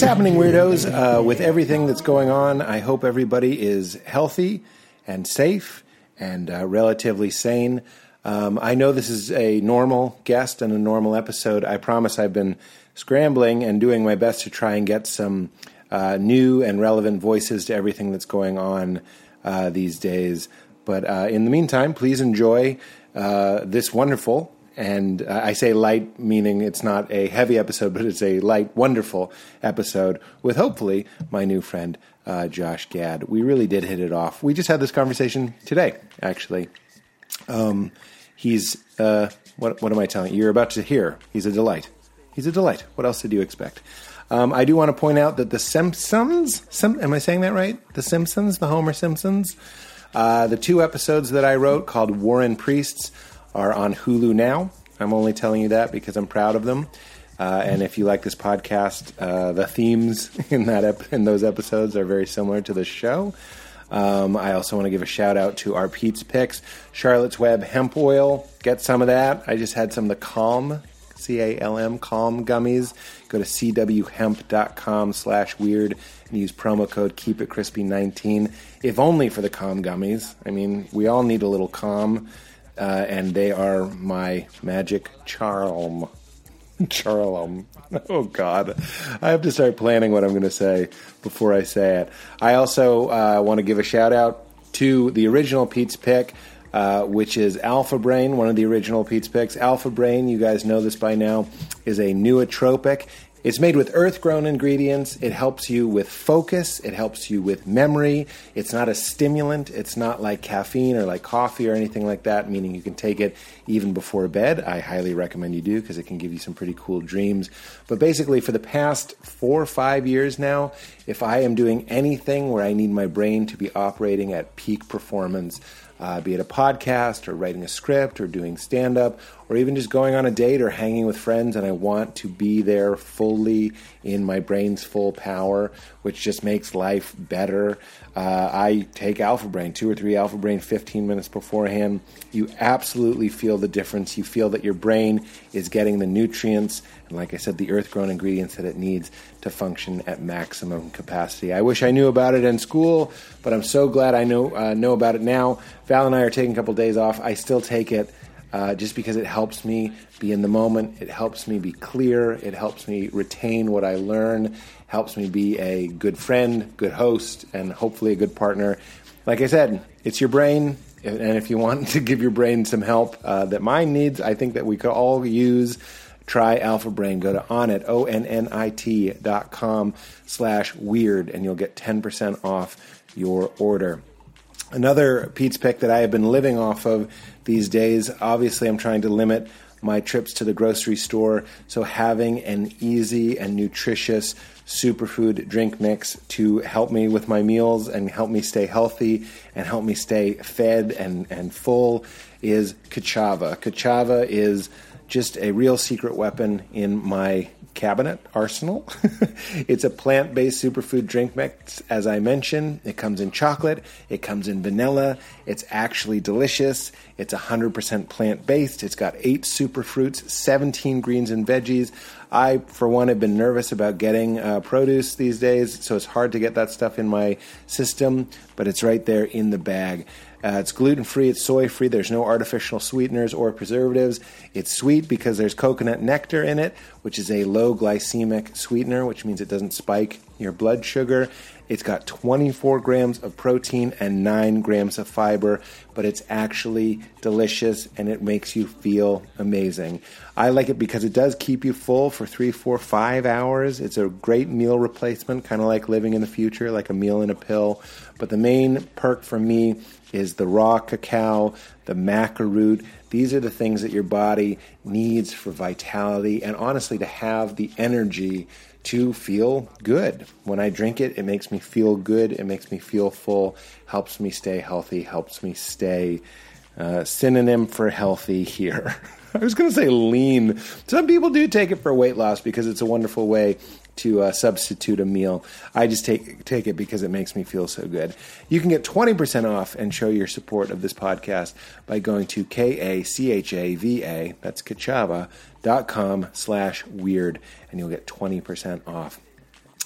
What's happening, weirdos? Uh, with everything that's going on, I hope everybody is healthy and safe and uh, relatively sane. Um, I know this is a normal guest and a normal episode. I promise I've been scrambling and doing my best to try and get some uh, new and relevant voices to everything that's going on uh, these days. But uh, in the meantime, please enjoy uh, this wonderful and I say light, meaning it's not a heavy episode, but it's a light, wonderful episode with hopefully my new friend, uh, Josh Gad. We really did hit it off. We just had this conversation today, actually. Um, he's, uh, what, what am I telling you? You're about to hear. He's a delight. He's a delight. What else did you expect? Um, I do want to point out that the Simpsons, Sim, am I saying that right? The Simpsons, the Homer Simpsons, uh, the two episodes that I wrote called Warrin' Priests are on Hulu now. I'm only telling you that because I'm proud of them. Uh, and if you like this podcast, uh, the themes in that ep- in those episodes are very similar to the show. Um, I also want to give a shout out to our Pete's picks, Charlotte's Web hemp oil. Get some of that. I just had some of the Calm, C A L M, Calm gummies. Go to cwhemp.com slash weird and use promo code Keep It Crispy 19 If only for the Calm gummies. I mean, we all need a little calm uh, and they are my magic charm. Charlem. Oh God, I have to start planning what I'm going to say before I say it. I also uh, want to give a shout out to the original Pete's pick, uh, which is Alpha Brain, one of the original Pete's picks. Alpha Brain, you guys know this by now, is a nootropic. It's made with earth grown ingredients. It helps you with focus. It helps you with memory. It's not a stimulant. It's not like caffeine or like coffee or anything like that, meaning you can take it even before bed. I highly recommend you do because it can give you some pretty cool dreams. But basically, for the past four or five years now, if I am doing anything where I need my brain to be operating at peak performance, uh, be it a podcast or writing a script or doing stand up or even just going on a date or hanging with friends, and I want to be there fully in my brain's full power, which just makes life better. Uh, I take Alpha Brain, two or three Alpha Brain 15 minutes beforehand. You absolutely feel the difference. You feel that your brain is getting the nutrients and, like I said, the earth grown ingredients that it needs to function at maximum capacity. I wish I knew about it in school, but I'm so glad I know, uh, know about it now. Val and I are taking a couple days off. I still take it. Uh, just because it helps me be in the moment, it helps me be clear, it helps me retain what I learn, helps me be a good friend, good host, and hopefully a good partner. Like I said, it's your brain, and if you want to give your brain some help uh, that mine needs, I think that we could all use. Try Alpha Brain. Go to onnit, O-N-N-I-T dot com slash weird, and you'll get 10% off your order. Another Pete's pick that I have been living off of these days, obviously, I'm trying to limit my trips to the grocery store, so having an easy and nutritious superfood drink mix to help me with my meals and help me stay healthy and help me stay fed and, and full is Ka'Chava. Ka'Chava is just a real secret weapon in my cabinet arsenal. it's a plant based superfood drink mix, as I mentioned. It comes in chocolate, it comes in vanilla. It's actually delicious. It's 100% plant based. It's got eight superfruits, 17 greens and veggies. I, for one, have been nervous about getting uh, produce these days, so it's hard to get that stuff in my system, but it's right there in the bag. Uh, it's gluten free, it's soy free, there's no artificial sweeteners or preservatives. It's sweet because there's coconut nectar in it, which is a low glycemic sweetener, which means it doesn't spike your blood sugar. It's got 24 grams of protein and 9 grams of fiber, but it's actually delicious and it makes you feel amazing. I like it because it does keep you full for three, four, five hours. It's a great meal replacement, kind of like living in the future, like a meal in a pill. But the main perk for me is the raw cacao, the maca root. These are the things that your body needs for vitality and honestly to have the energy to feel good. When I drink it, it makes me feel good. It makes me feel full, helps me stay healthy, helps me stay uh, synonym for healthy here. I was going to say lean. Some people do take it for weight loss because it's a wonderful way to uh, substitute a meal. I just take take it because it makes me feel so good. You can get 20% off and show your support of this podcast by going to K-A-C-H-A-V-A, that's kachava.com slash weird, and you'll get 20% off.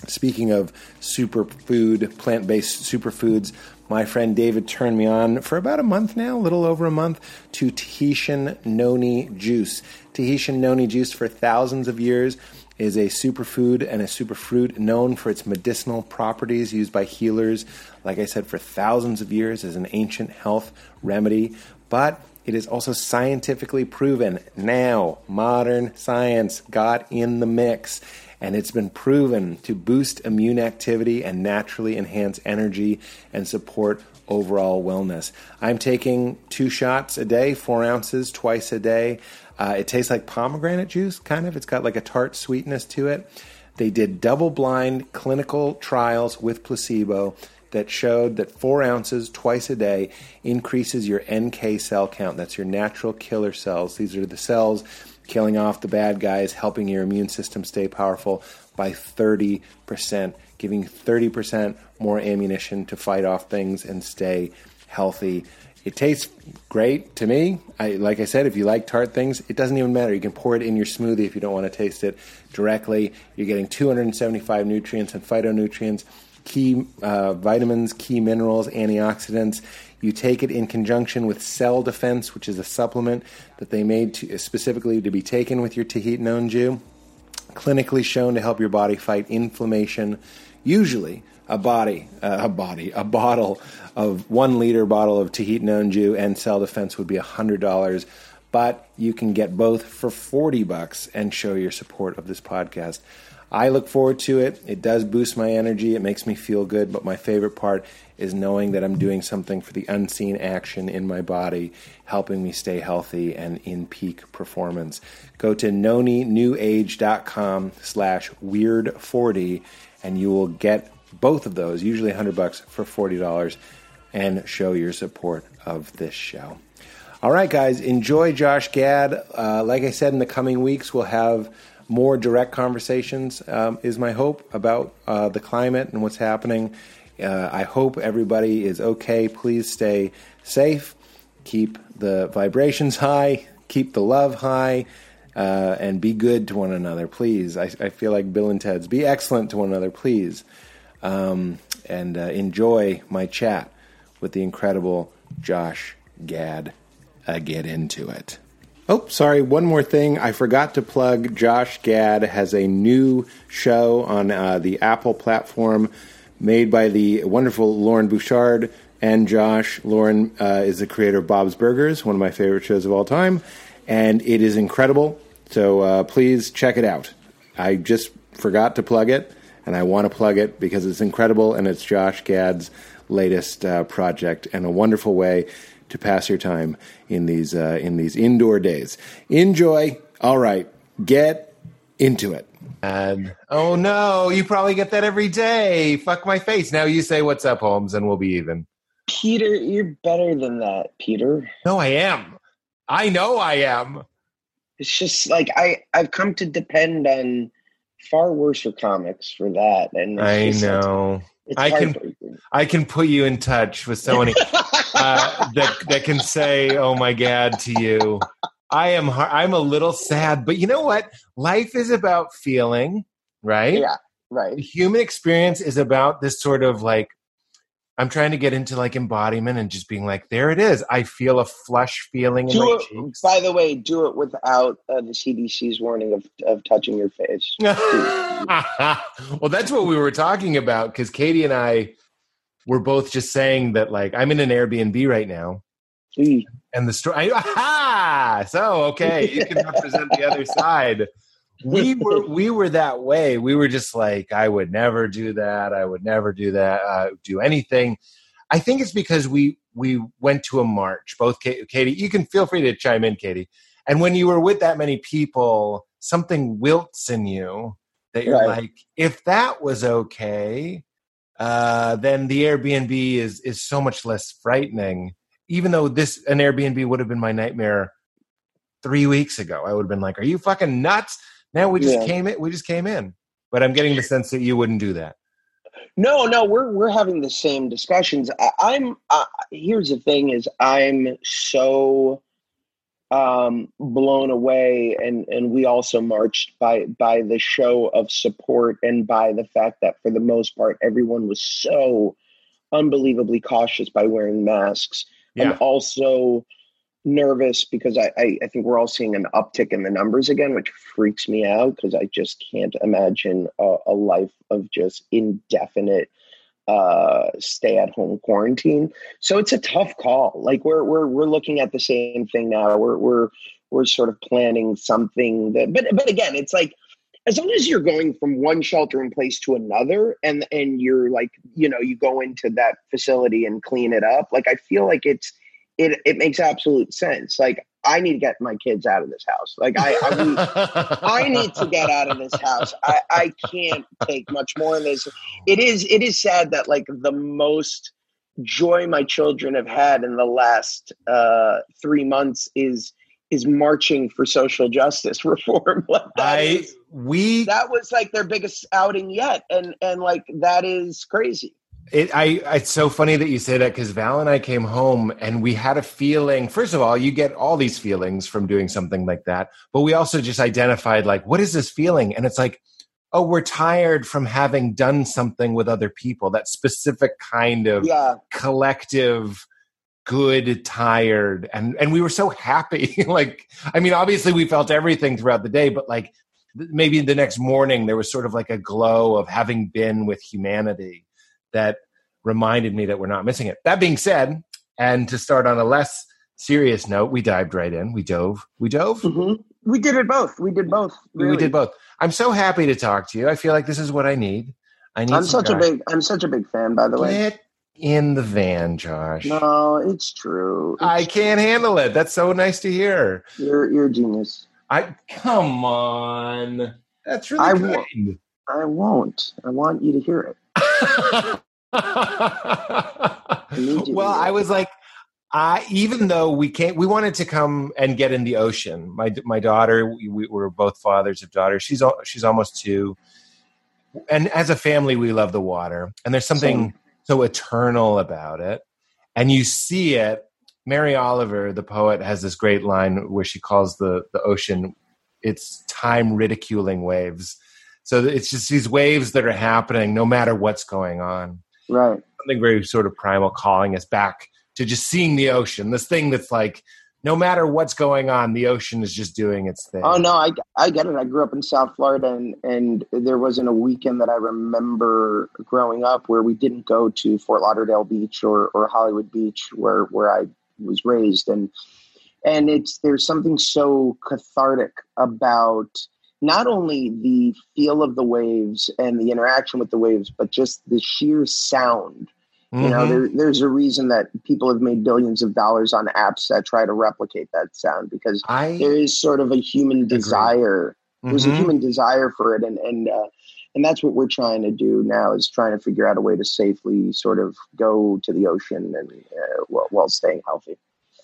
Speaking of superfood, plant based superfoods, my friend David turned me on for about a month now, a little over a month, to Tahitian noni juice. Tahitian noni juice for thousands of years is a superfood and a superfruit known for its medicinal properties used by healers, like I said, for thousands of years as an ancient health remedy. But it is also scientifically proven now. Modern science got in the mix and it's been proven to boost immune activity and naturally enhance energy and support overall wellness. I'm taking two shots a day, four ounces twice a day. Uh, it tastes like pomegranate juice, kind of. It's got like a tart sweetness to it. They did double blind clinical trials with placebo that showed that four ounces twice a day increases your NK cell count. That's your natural killer cells. These are the cells killing off the bad guys, helping your immune system stay powerful by 30%, giving 30% more ammunition to fight off things and stay healthy. It tastes great to me. I, like I said, if you like tart things, it doesn't even matter. You can pour it in your smoothie if you don't want to taste it directly. You're getting 275 nutrients and phytonutrients, key uh, vitamins, key minerals, antioxidants. You take it in conjunction with Cell Defense, which is a supplement that they made to, specifically to be taken with your Tahitian Onju. Clinically shown to help your body fight inflammation. Usually, a body, uh, a body, a bottle of one liter bottle of Tahitian Onju and Cell Defense would be hundred dollars, but you can get both for forty bucks and show your support of this podcast. I look forward to it. It does boost my energy. It makes me feel good. But my favorite part is knowing that I'm doing something for the unseen action in my body, helping me stay healthy and in peak performance. Go to noninewage.com slash weird40 and you will get both of those, usually 100 bucks for $40, and show your support of this show. All right, guys, enjoy Josh Gad. Uh, like I said, in the coming weeks, we'll have more direct conversations, um, is my hope, about uh, the climate and what's happening. Uh, I hope everybody is okay. Please stay safe, keep the vibrations high, keep the love high. Uh, and be good to one another, please. I, I, feel like Bill and Ted's. Be excellent to one another, please um, and uh, enjoy my chat with the incredible Josh Gad. Uh, get into it. Oh, sorry, one more thing. I forgot to plug Josh Gad has a new show on uh, the Apple platform made by the wonderful Loren Bouchard and Josh. Loren uh, is the creator of Bob's Burgers, one of my favorite shows of all time, and it is incredible. So uh, please check it out. I just forgot to plug it and I want to plug it because it's incredible and it's Josh Gad's latest uh, project and a wonderful way to pass your time in these uh, in these indoor days. Enjoy. All right, get into it. And oh no, you probably get that every day. Fuck my face. Now you say what's up, Holmes, and we'll be even. Peter, you're better than that, Peter. No, I am. I know I am. It's just like I I've come to depend on far worse for comics for that. And I know. I can I can put you in touch with so many uh, that that can say, "Oh my God," to you. I am I'm a little sad, but you know what? Life is about feeling, right? Yeah, right. The human experience is about this sort of like I'm trying to get into like embodiment and just being like, there it is. I feel a flush feeling in my it, cheeks. By the way, do it without uh, the CDC's warning of, of touching your face. well, that's what we were talking about because Katie and I were both just saying that, like, I'm in an Airbnb right now. Mm. And the story, aha! So, okay, you can represent the other side we were we were that way. We were just like, I would never do that. I would never do that. Uh, do anything. I think it's because we we went to a march. Both Katie, you can feel free to chime in, Katie. And when you were with that many people, something wilts in you that you're right. like, if that was okay, uh, then the Airbnb is is so much less frightening. Even though this an Airbnb would have been my nightmare three weeks ago, I would have been like, "Are you fucking nuts?" Now we just yeah. came in. We just came in. but I'm getting the sense that you wouldn't do that. No, no, we're we're having the same discussions. I, am uh, here's the thing: is I'm so um, blown away, and and we also marched by by the show of support and by the fact that for the most part everyone was so unbelievably cautious by wearing masks. Yeah. I'm also nervous because I, I, I, think we're all seeing an uptick in the numbers again, which freaks me out because I just can't imagine a, a life of just indefinite uh, stay at home quarantine. So it's a tough call. Like we're we're we're looking at the same thing now. We're we're we're sort of planning something that but but again, it's like as long as you're going from one shelter in place to another and and you're like, you know, you go into that facility and clean it up, like I feel like it's it it makes absolute sense. Like I need to get my kids out of this house. Like I, I, need, I need to get out of this house. I, I can't take much more of this. It is, it is sad that like the most joy my children have had in the last uh, three months is is marching for social justice reform. like I is, we that was like their biggest outing yet, and and like that is crazy. It, I, it's so funny that you say that because Val and I came home and we had a feeling. First of all, you get all these feelings from doing something like that, but we also just identified like, what is this feeling? And it's like, oh, we're tired from having done something with other people. That specific kind of yeah. collective good tired and and we were so happy like i mean obviously we felt everything throughout the day but like maybe the next morning there was sort of like a glow of having been with humanity that reminded me that we're not missing it. That being said, and to start on a less serious note, we dived right in. We dove. We dove. Mm-hmm. We did it both. We did both. Really. We did both. I'm so happy to talk to you. I feel like this is what I need. I need. I'm such guy. a big. I'm such a big fan. By the way, get in the van, Josh. No, it's true. It's I can't true. handle it. That's so nice to hear. You're you're a genius. I come on. That's really I kind. Won't. I won't. I want you to hear it. well, I was like, I even though we can't, we wanted to come and get in the ocean. My my daughter, we, we were both fathers of daughters. She's she's almost two, and as a family, we love the water. And there's something Same. so eternal about it, and you see it. Mary Oliver, the poet, has this great line where she calls the the ocean, "It's time ridiculing waves." So it's just these waves that are happening no matter what's going on. Right. Something very sort of primal calling us back to just seeing the ocean. This thing that's like, no matter what's going on, the ocean is just doing its thing. Oh no, I, I get it. I grew up in South Florida, and and there wasn't a weekend that I remember growing up where we didn't go to Fort Lauderdale Beach or or Hollywood Beach, where where I was raised, and and it's there's something so cathartic about not only the feel of the waves and the interaction with the waves, but just the sheer sound. Mm-hmm. You know, mm-hmm. there, there's a reason that people have made billions of dollars on apps that try to replicate that sound because I there is sort of a human desire. Mm-hmm. There's a mm-hmm. human desire for it, and and uh, and that's what we're trying to do now is trying to figure out a way to safely sort of go to the ocean and uh, while, while staying healthy.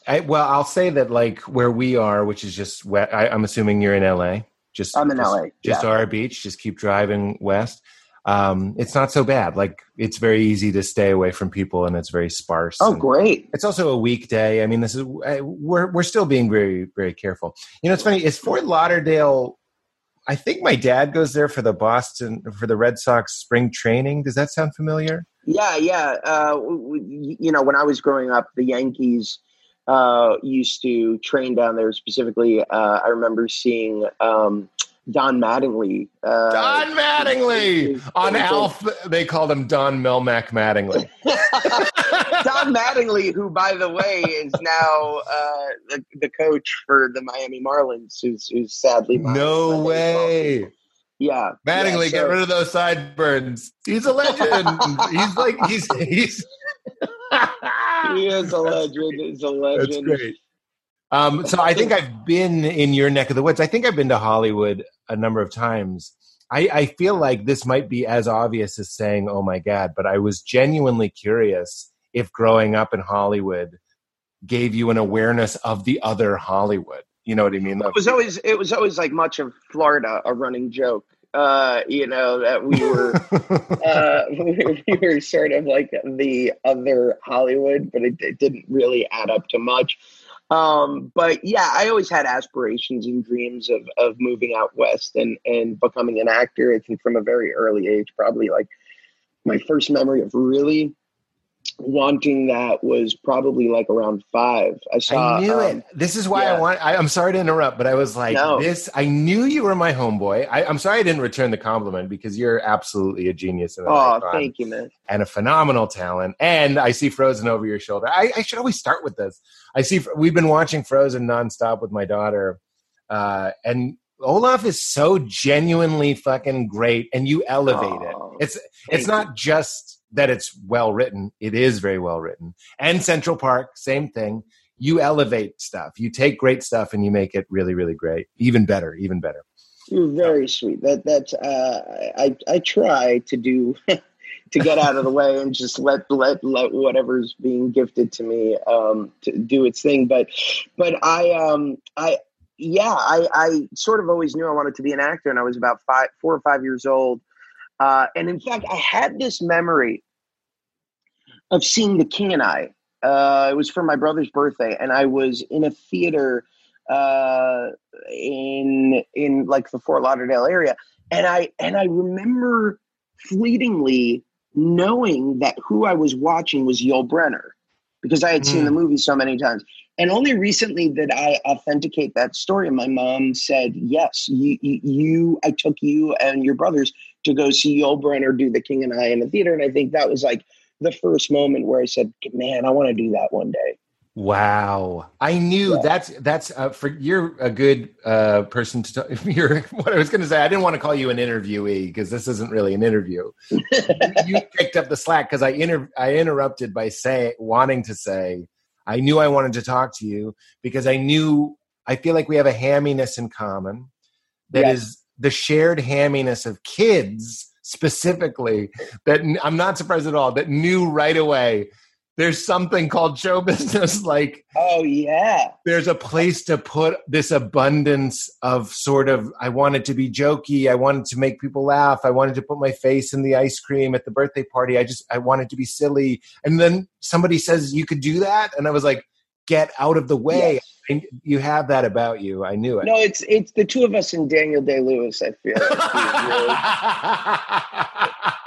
I, well, I'll say that like where we are, which is just wet. I, I'm assuming you're in LA. Just I'm in just, LA. Just yeah. our beach. Just keep driving west. Um, it's not so bad. Like it's very easy to stay away from people, and it's very sparse. Oh, great! It's also a weekday. I mean, this is we're we're still being very very careful. You know, it's funny. Is Fort Lauderdale? I think my dad goes there for the Boston for the Red Sox spring training. Does that sound familiar? Yeah, yeah. Uh, you know, when I was growing up, the Yankees uh, used to train down there specifically. Uh, I remember seeing um, Don Mattingly. Uh, Don Mattingly on Alf. They called him Don Melmac Mattingly. Don Mattingly, who by the way is now uh, the, the coach for the Miami Marlins, who's, who's sadly no way. Yeah, Mattingly, yeah, so, get rid of those sideburns. He's a legend. he's like he's he's he is a legend. He's a legend. That's great. Um, so I think I've been in your neck of the woods. I think I've been to Hollywood a number of times. I, I feel like this might be as obvious as saying, "Oh my God," but I was genuinely curious if growing up in Hollywood gave you an awareness of the other Hollywood. You know what I mean? It was always it was always like much of Florida a running joke Uh, you know that we were uh, we were sort of like the other Hollywood, but it, it didn't really add up to much. Um, but yeah, I always had aspirations and dreams of of moving out west and and becoming an actor. I think from a very early age, probably like my first memory of really wanting that was probably like around five. I saw. I knew um, it. This is why yeah. I want. I, am sorry to interrupt, but I was like, no. this. I knew you were my homeboy. I, am sorry I didn't return the compliment because you're absolutely a genius. And oh, thank you, man. And a phenomenal talent. And I see Frozen over your shoulder. I, I should always start with this. I see. We've been watching Frozen nonstop with my daughter, uh, and Olaf is so genuinely fucking great, and you elevate oh, it. It's it's not you. just that it's well written. It is very well written. And Central Park, same thing. You elevate stuff. You take great stuff and you make it really, really great. Even better, even better. You're very sweet. That that's uh, I I try to do to get out of the way and just let let let whatever's being gifted to me um, to do its thing. But but I um I yeah I I sort of always knew I wanted to be an actor, and I was about five four or five years old uh, and in fact, I had this memory of seeing The King and I. Uh, it was for my brother's birthday, and I was in a theater uh, in in like the Fort Lauderdale area, and I and I remember fleetingly knowing that who I was watching was Yul Brynner because I had seen mm. the movie so many times. And only recently did I authenticate that story. And my mom said, "Yes, you, you, you I took you and your brothers to go see Yul Brynner do The King and I in the theater." And I think that was like the first moment where I said, "Man, I want to do that one day." Wow, I knew yeah. that's that's uh, for you're a good uh, person to. Talk, you're what I was going to say. I didn't want to call you an interviewee because this isn't really an interview. you, you picked up the slack because I inter- I interrupted by saying wanting to say I knew I wanted to talk to you because I knew I feel like we have a hamminess in common that yes. is the shared hamminess of kids specifically that I'm not surprised at all that knew right away there's something called show business like oh yeah. there's a place to put this abundance of sort of i wanted to be jokey i wanted to make people laugh i wanted to put my face in the ice cream at the birthday party i just i wanted to be silly. And then somebody says you could do that? And i was like get out of the way yes. And you have that about you. I knew it. No, it's it's the two of us and Daniel Day Lewis. I feel like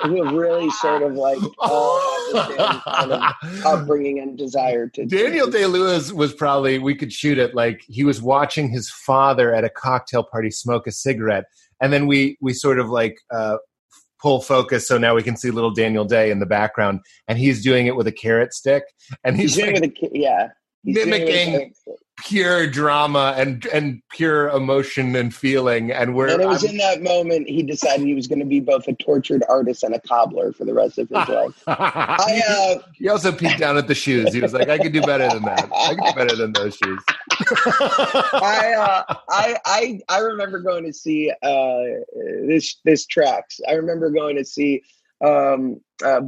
we have really sort of like all the kind of upbringing and desire to. Daniel Day Lewis was probably we could shoot it like he was watching his father at a cocktail party smoke a cigarette, and then we we sort of like. Uh, pull focus so now we can see little Daniel Day in the background and he's doing it with a carrot stick and he's, he's like, a, yeah mimicking pure drama and and pure emotion and feeling and we're and it was I'm, in that moment he decided he was going to be both a tortured artist and a cobbler for the rest of his life. I, uh, he also peeked down at the shoes. He was like i could do better than that. I could do better than those shoes. I, uh, I i i remember going to see uh this this tracks. I remember going to see um uh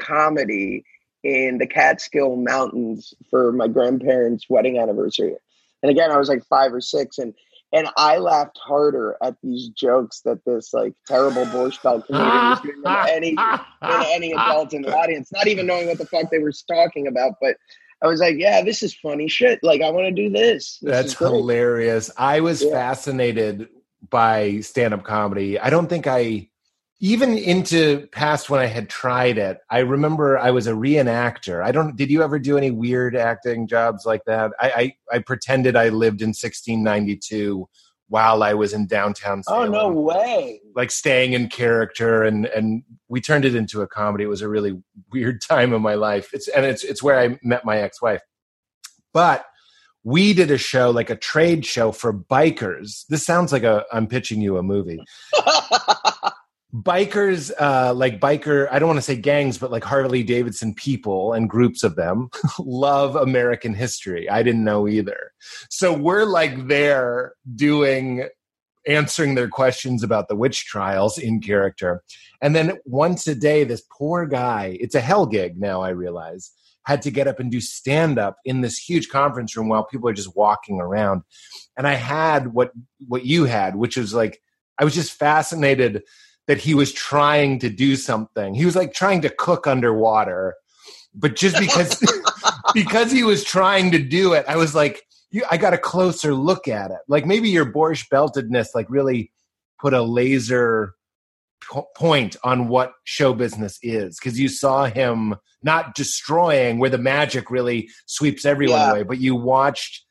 comedy in the Catskill Mountains for my grandparents' wedding anniversary. And again, I was like five or six, and and I laughed harder at these jokes that this like terrible Borscht Belt comedian was doing than any than any adult in the audience, not even knowing what the fuck they were talking about. But I was like, yeah, this is funny shit. Like, I want to do this. this That's hilarious. I was yeah. fascinated by stand up comedy. I don't think I even into past when I had tried it, I remember I was a reenactor. I don't. Did you ever do any weird acting jobs like that? I I, I pretended I lived in 1692 while I was in downtown. Salem, oh no way! Like staying in character, and and we turned it into a comedy. It was a really weird time of my life. It's and it's it's where I met my ex wife. But we did a show like a trade show for bikers. This sounds like a I'm pitching you a movie. bikers uh like biker i don't want to say gangs but like harley davidson people and groups of them love american history. I didn't know either. So we're like there doing answering their questions about the witch trials in character. And then once a day this poor guy it's a hell gig now i realize had to get up and do stand up in this huge conference room while people are just walking around. And i had what what you had which was like I was just fascinated that he was trying to do something. He was like trying to cook underwater, but just because because he was trying to do it, I was like, you, I got a closer look at it. Like maybe your Borscht Beltedness like really put a laser point on what show business is because you saw him not destroying where the magic really sweeps everyone yeah. away, but you watched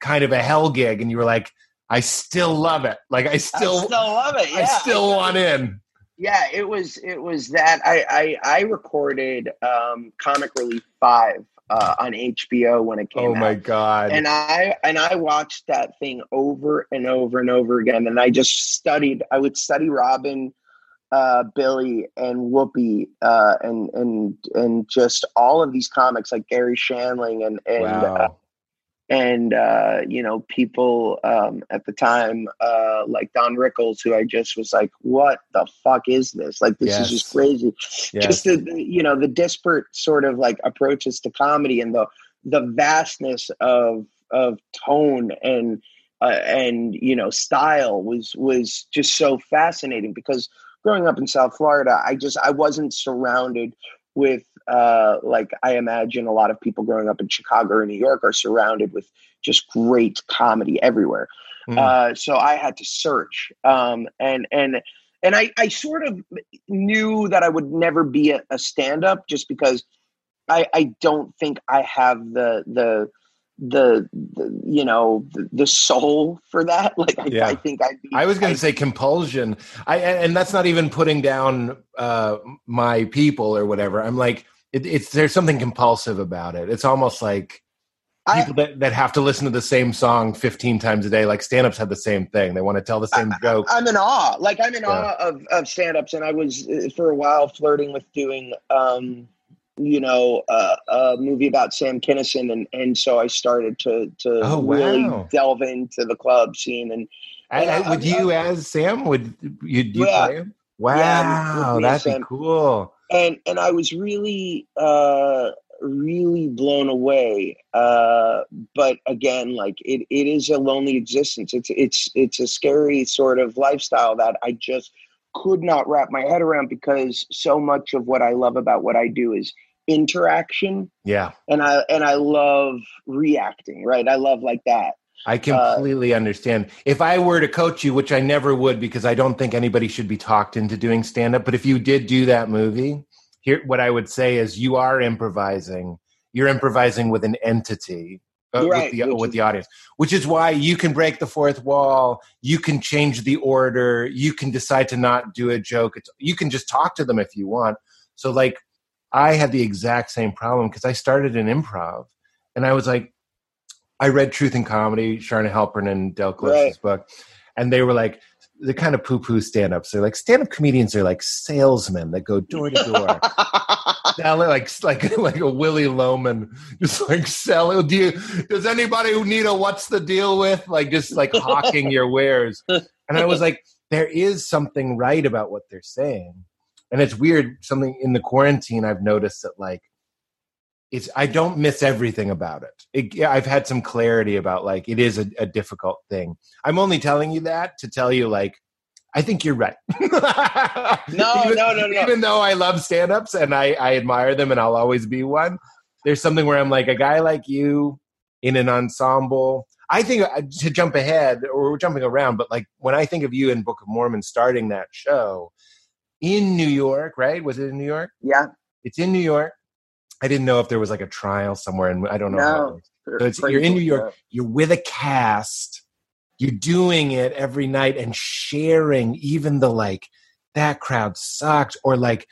kind of a hell gig and you were like, I still love it. Like I still, I still love it. Yeah. I still want in. Yeah, it was it was that I I, I recorded um, Comic Relief Five uh, on HBO when it came. Oh my out. god! And I and I watched that thing over and over and over again, and I just studied. I would study Robin uh, Billy and Whoopi uh, and and and just all of these comics like Garry Shandling and and wow. And uh, you know people um, at the time uh, like Don Rickles, who I just was like, "What the fuck is this? Like this yes. is just crazy." Yes. Just the you know the disparate sort of like approaches to comedy and the the vastness of of tone and uh, and you know style was was just so fascinating because growing up in South Florida, I just I wasn't surrounded with uh, like I imagine a lot of people growing up in Chicago or New York are surrounded with just great comedy everywhere. Mm. Uh, so I had to search, um, and and and I, I sort of knew that I would never be a, a stand up just because I, I don't think I have the the the, the, you know the, the, soul for that like i, yeah. I think i'd be i was going to say compulsion i and that's not even putting down uh my people or whatever i'm like it, it's there's something compulsive about it it's almost like people I, that, that have to listen to the same song 15 times a day like stand-ups have the same thing they want to tell the same I, joke i'm in awe like i'm in yeah. awe of, of stand-ups and i was uh, for a while flirting with doing um you know, uh, a movie about Sam Kinison, and and so I started to to oh, wow. really delve into the club scene. And, and I, would I, you I, as Sam? Would you, you yeah, play him? Wow, yeah, that'd be cool. And and I was really uh, really blown away. Uh, but again, like it, it is a lonely existence. It's it's it's a scary sort of lifestyle that I just could not wrap my head around because so much of what I love about what I do is interaction. Yeah. And I and I love reacting, right? I love like that. I completely uh, understand. If I were to coach you, which I never would because I don't think anybody should be talked into doing stand up, but if you did do that movie, here what I would say is you are improvising. You're improvising with an entity uh, right, with, the, with is, the audience, which is why you can break the fourth wall. You can change the order. You can decide to not do a joke. It's, you can just talk to them if you want. So, like, I had the exact same problem because I started in improv and I was like, I read Truth and Comedy, Charna Halpern and Del Close's right. book, and they were like, the kind of poo poo stand ups. They're like stand up comedians are like salesmen that go door to door. like like like a Willy Loman, just like selling. Do you, does anybody who need a what's the deal with? Like just like hawking your wares. And I was like, there is something right about what they're saying. And it's weird, something in the quarantine I've noticed that like it's I don't miss everything about it. it I've had some clarity about like it is a, a, difficult thing. I'm only telling you that to tell you like I think you're right. no, even, no, no, no. Even though I love stand-ups and I, I admire them and I'll always be one, there's something where I'm like a guy like you in an ensemble. I think uh, to jump ahead or we're jumping around, but like when I think of you in Book of Mormon starting that show in New York, right? Was it in New York? Yeah. It's in New York I didn't know if there was like a trial somewhere, and I don't know. No, so you're in New York. You're with a cast. You're doing it every night and sharing even the like that crowd sucked or like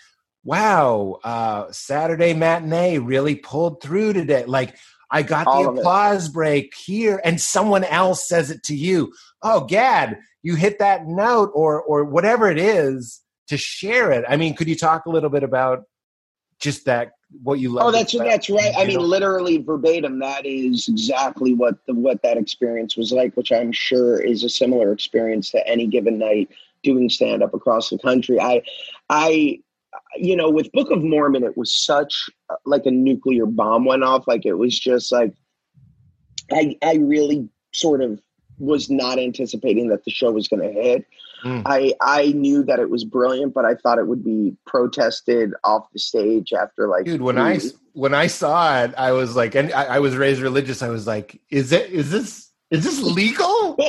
wow uh saturday matinee really pulled through today like i got All the applause it. break here and someone else says it to you oh gad you hit that note or or whatever it is to share it i mean could you talk a little bit about just that what you love. Oh, that's that's right. I mean, literally verbatim. That is exactly what the what that experience was like, which I'm sure is a similar experience to any given night doing stand up across the country. I, I, you know, with Book of Mormon, it was such uh, like a nuclear bomb went off. Like it was just like, I I really sort of was not anticipating that the show was going to hit. Mm. I I knew that it was brilliant, but I thought it would be protested off the stage after like. Dude, when I when I saw it, I was like, and I, I was raised religious. I was like, is it is this is this legal?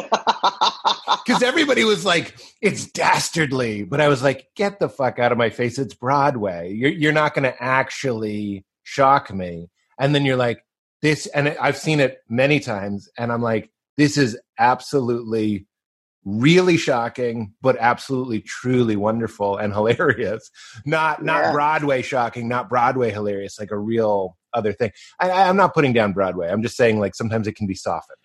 Because everybody was like, it's dastardly. But I was like, get the fuck out of my face. It's Broadway. You're, you're not going to actually shock me. And then you're like, this, and I've seen it many times. And I'm like, this is absolutely really shocking but absolutely truly wonderful and hilarious not not yeah. broadway shocking not broadway hilarious like a real other thing I, i'm not putting down broadway i'm just saying like sometimes it can be softened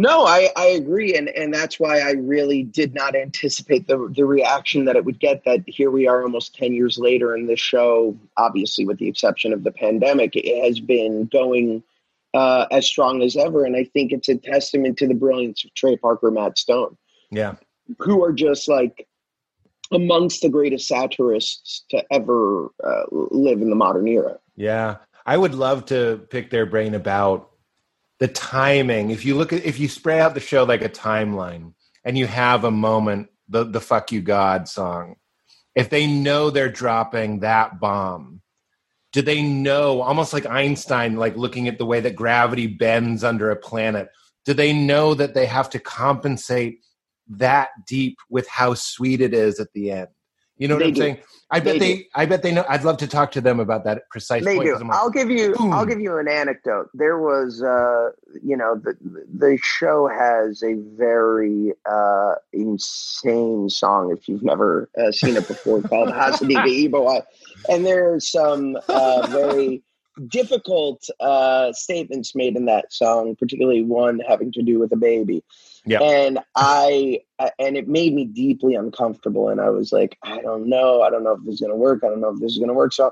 no, I, I agree, and and that's why I really did not anticipate the the reaction that it would get. That here we are, almost ten years later, and this show, obviously with the exception of the pandemic, it has been going uh, as strong as ever. And I think it's a testament to the brilliance of Trey Parker, Matt Stone, yeah, who are just like amongst the greatest satirists to ever uh, live in the modern era. Yeah, I would love to pick their brain about the timing. If you look at if you spray out the show like a timeline and you have a moment the the fuck you god song if they know they're dropping that bomb do they know almost like einstein like looking at the way that gravity bends under a planet do they know that they have to compensate that deep with how sweet it is at the end you know what they I'm do. saying? I bet they, they I bet they know. I'd love to talk to them about that precise. They point, do. Like, I'll give you. Boom. I'll give you an anecdote. There was, uh, you know, the the show has a very uh, insane song. If you've never uh, seen it before, called Hasidi Ibo, and there's some uh, very difficult uh, statements made in that song, particularly one having to do with a baby. Yeah. And I and it made me deeply uncomfortable and I was like, I don't know, I don't know if this is going to work. I don't know if this is going to work. So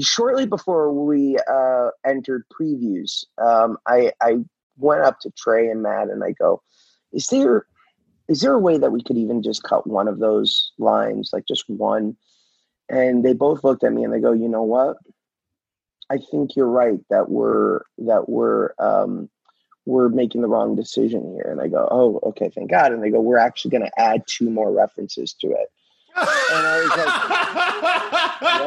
shortly before we uh, entered previews, um, I I went up to Trey and Matt and I go, "Is there is there a way that we could even just cut one of those lines, like just one?" And they both looked at me and they go, "You know what? I think you're right that we're that we're um, we're making the wrong decision here. And I go, oh, okay, thank God. And they go, we're actually going to add two more references to it. and I was like,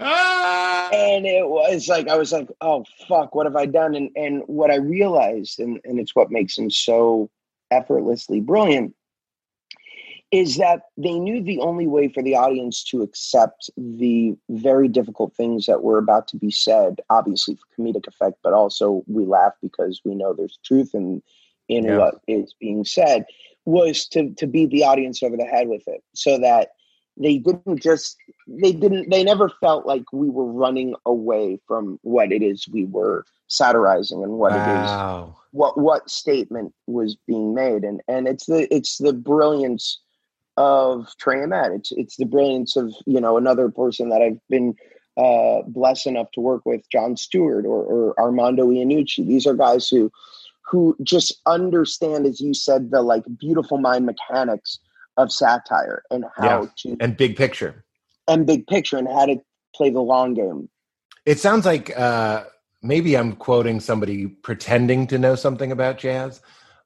what? and it was like, I was like, oh, fuck, what have I done? And, and what I realized, and, and it's what makes him so effortlessly brilliant, is that they knew the only way for the audience to accept the very difficult things that were about to be said, obviously for comedic effect, but also we laugh because we know there's truth in in yeah. what is being said, was to to beat the audience over the head with it, so that they didn't just they didn't they never felt like we were running away from what it is we were satirizing and what wow. it is what what statement was being made and and it's the it's the brilliance of Trey and Matt. It's it's the brilliance of you know another person that I've been uh, blessed enough to work with, Jon Stewart or, or Armando Iannucci. These are guys who who just understand, as you said, the like beautiful mind mechanics of satire and how yeah. to and big picture and big picture and how to play the long game. It sounds like uh, maybe I'm quoting somebody pretending to know something about jazz,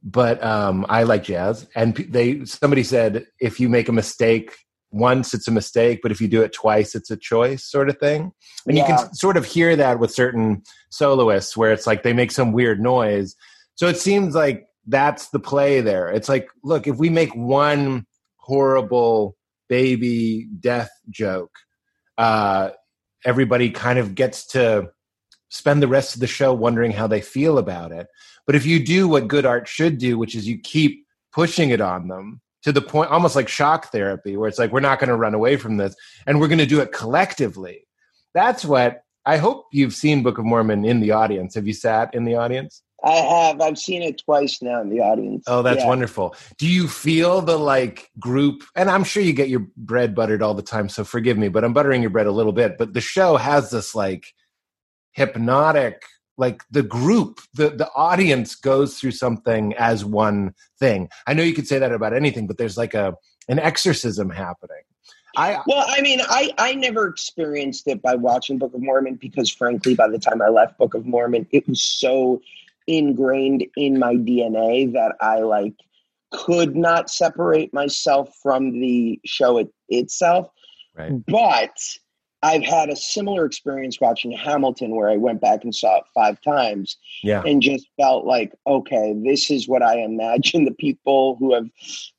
but um, I like jazz. And they somebody said if you make a mistake once, it's a mistake, but if you do it twice, it's a choice, sort of thing. And yeah. you can sort of hear that with certain soloists, where it's like they make some weird noise. So it seems like that's the play there. It's like, look, if we make one horrible baby death joke, uh, everybody kind of gets to spend the rest of the show wondering how they feel about it. But if you do what good art should do, which is you keep pushing it on them to the point almost like shock therapy, where it's like, we're not going to run away from this and we're going to do it collectively. That's what I hope you've seen Book of Mormon in the audience. Have you sat in the audience? I have. I've seen it twice now in the audience. Oh, that's yeah. wonderful. Do you feel the like group? And I'm sure you get your bread buttered all the time, so forgive me, but I'm buttering your bread a little bit. But the show has this like hypnotic like the group the the audience goes through something as one thing i know you could say that about anything but there's like a an exorcism happening I, well, I mean, I, I never experienced it by watching Book of Mormon because, frankly, by the time I left Book of Mormon, it was so ingrained in my DNA that I like could not separate myself from the show it, itself. Right. But I've had a similar experience watching Hamilton where I went back and saw it five times Yeah. and just felt like, okay, this is what I imagine the people who have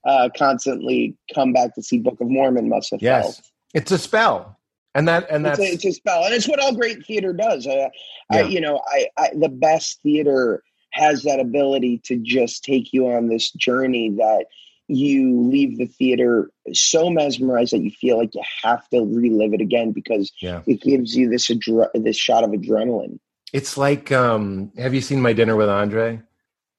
uh, constantly come back to see Book of Mormon must have Yes. felt. It's a spell. And that and It's that's a, it's a spell, and it's what all great theater does. Uh, I, you know, I, I the best theater has that ability to just take you on this journey that you leave the theater so mesmerized that you feel like you have to relive it again because yeah. it gives you this adre- this shot of adrenaline. It's like um have you seen my dinner with Andre?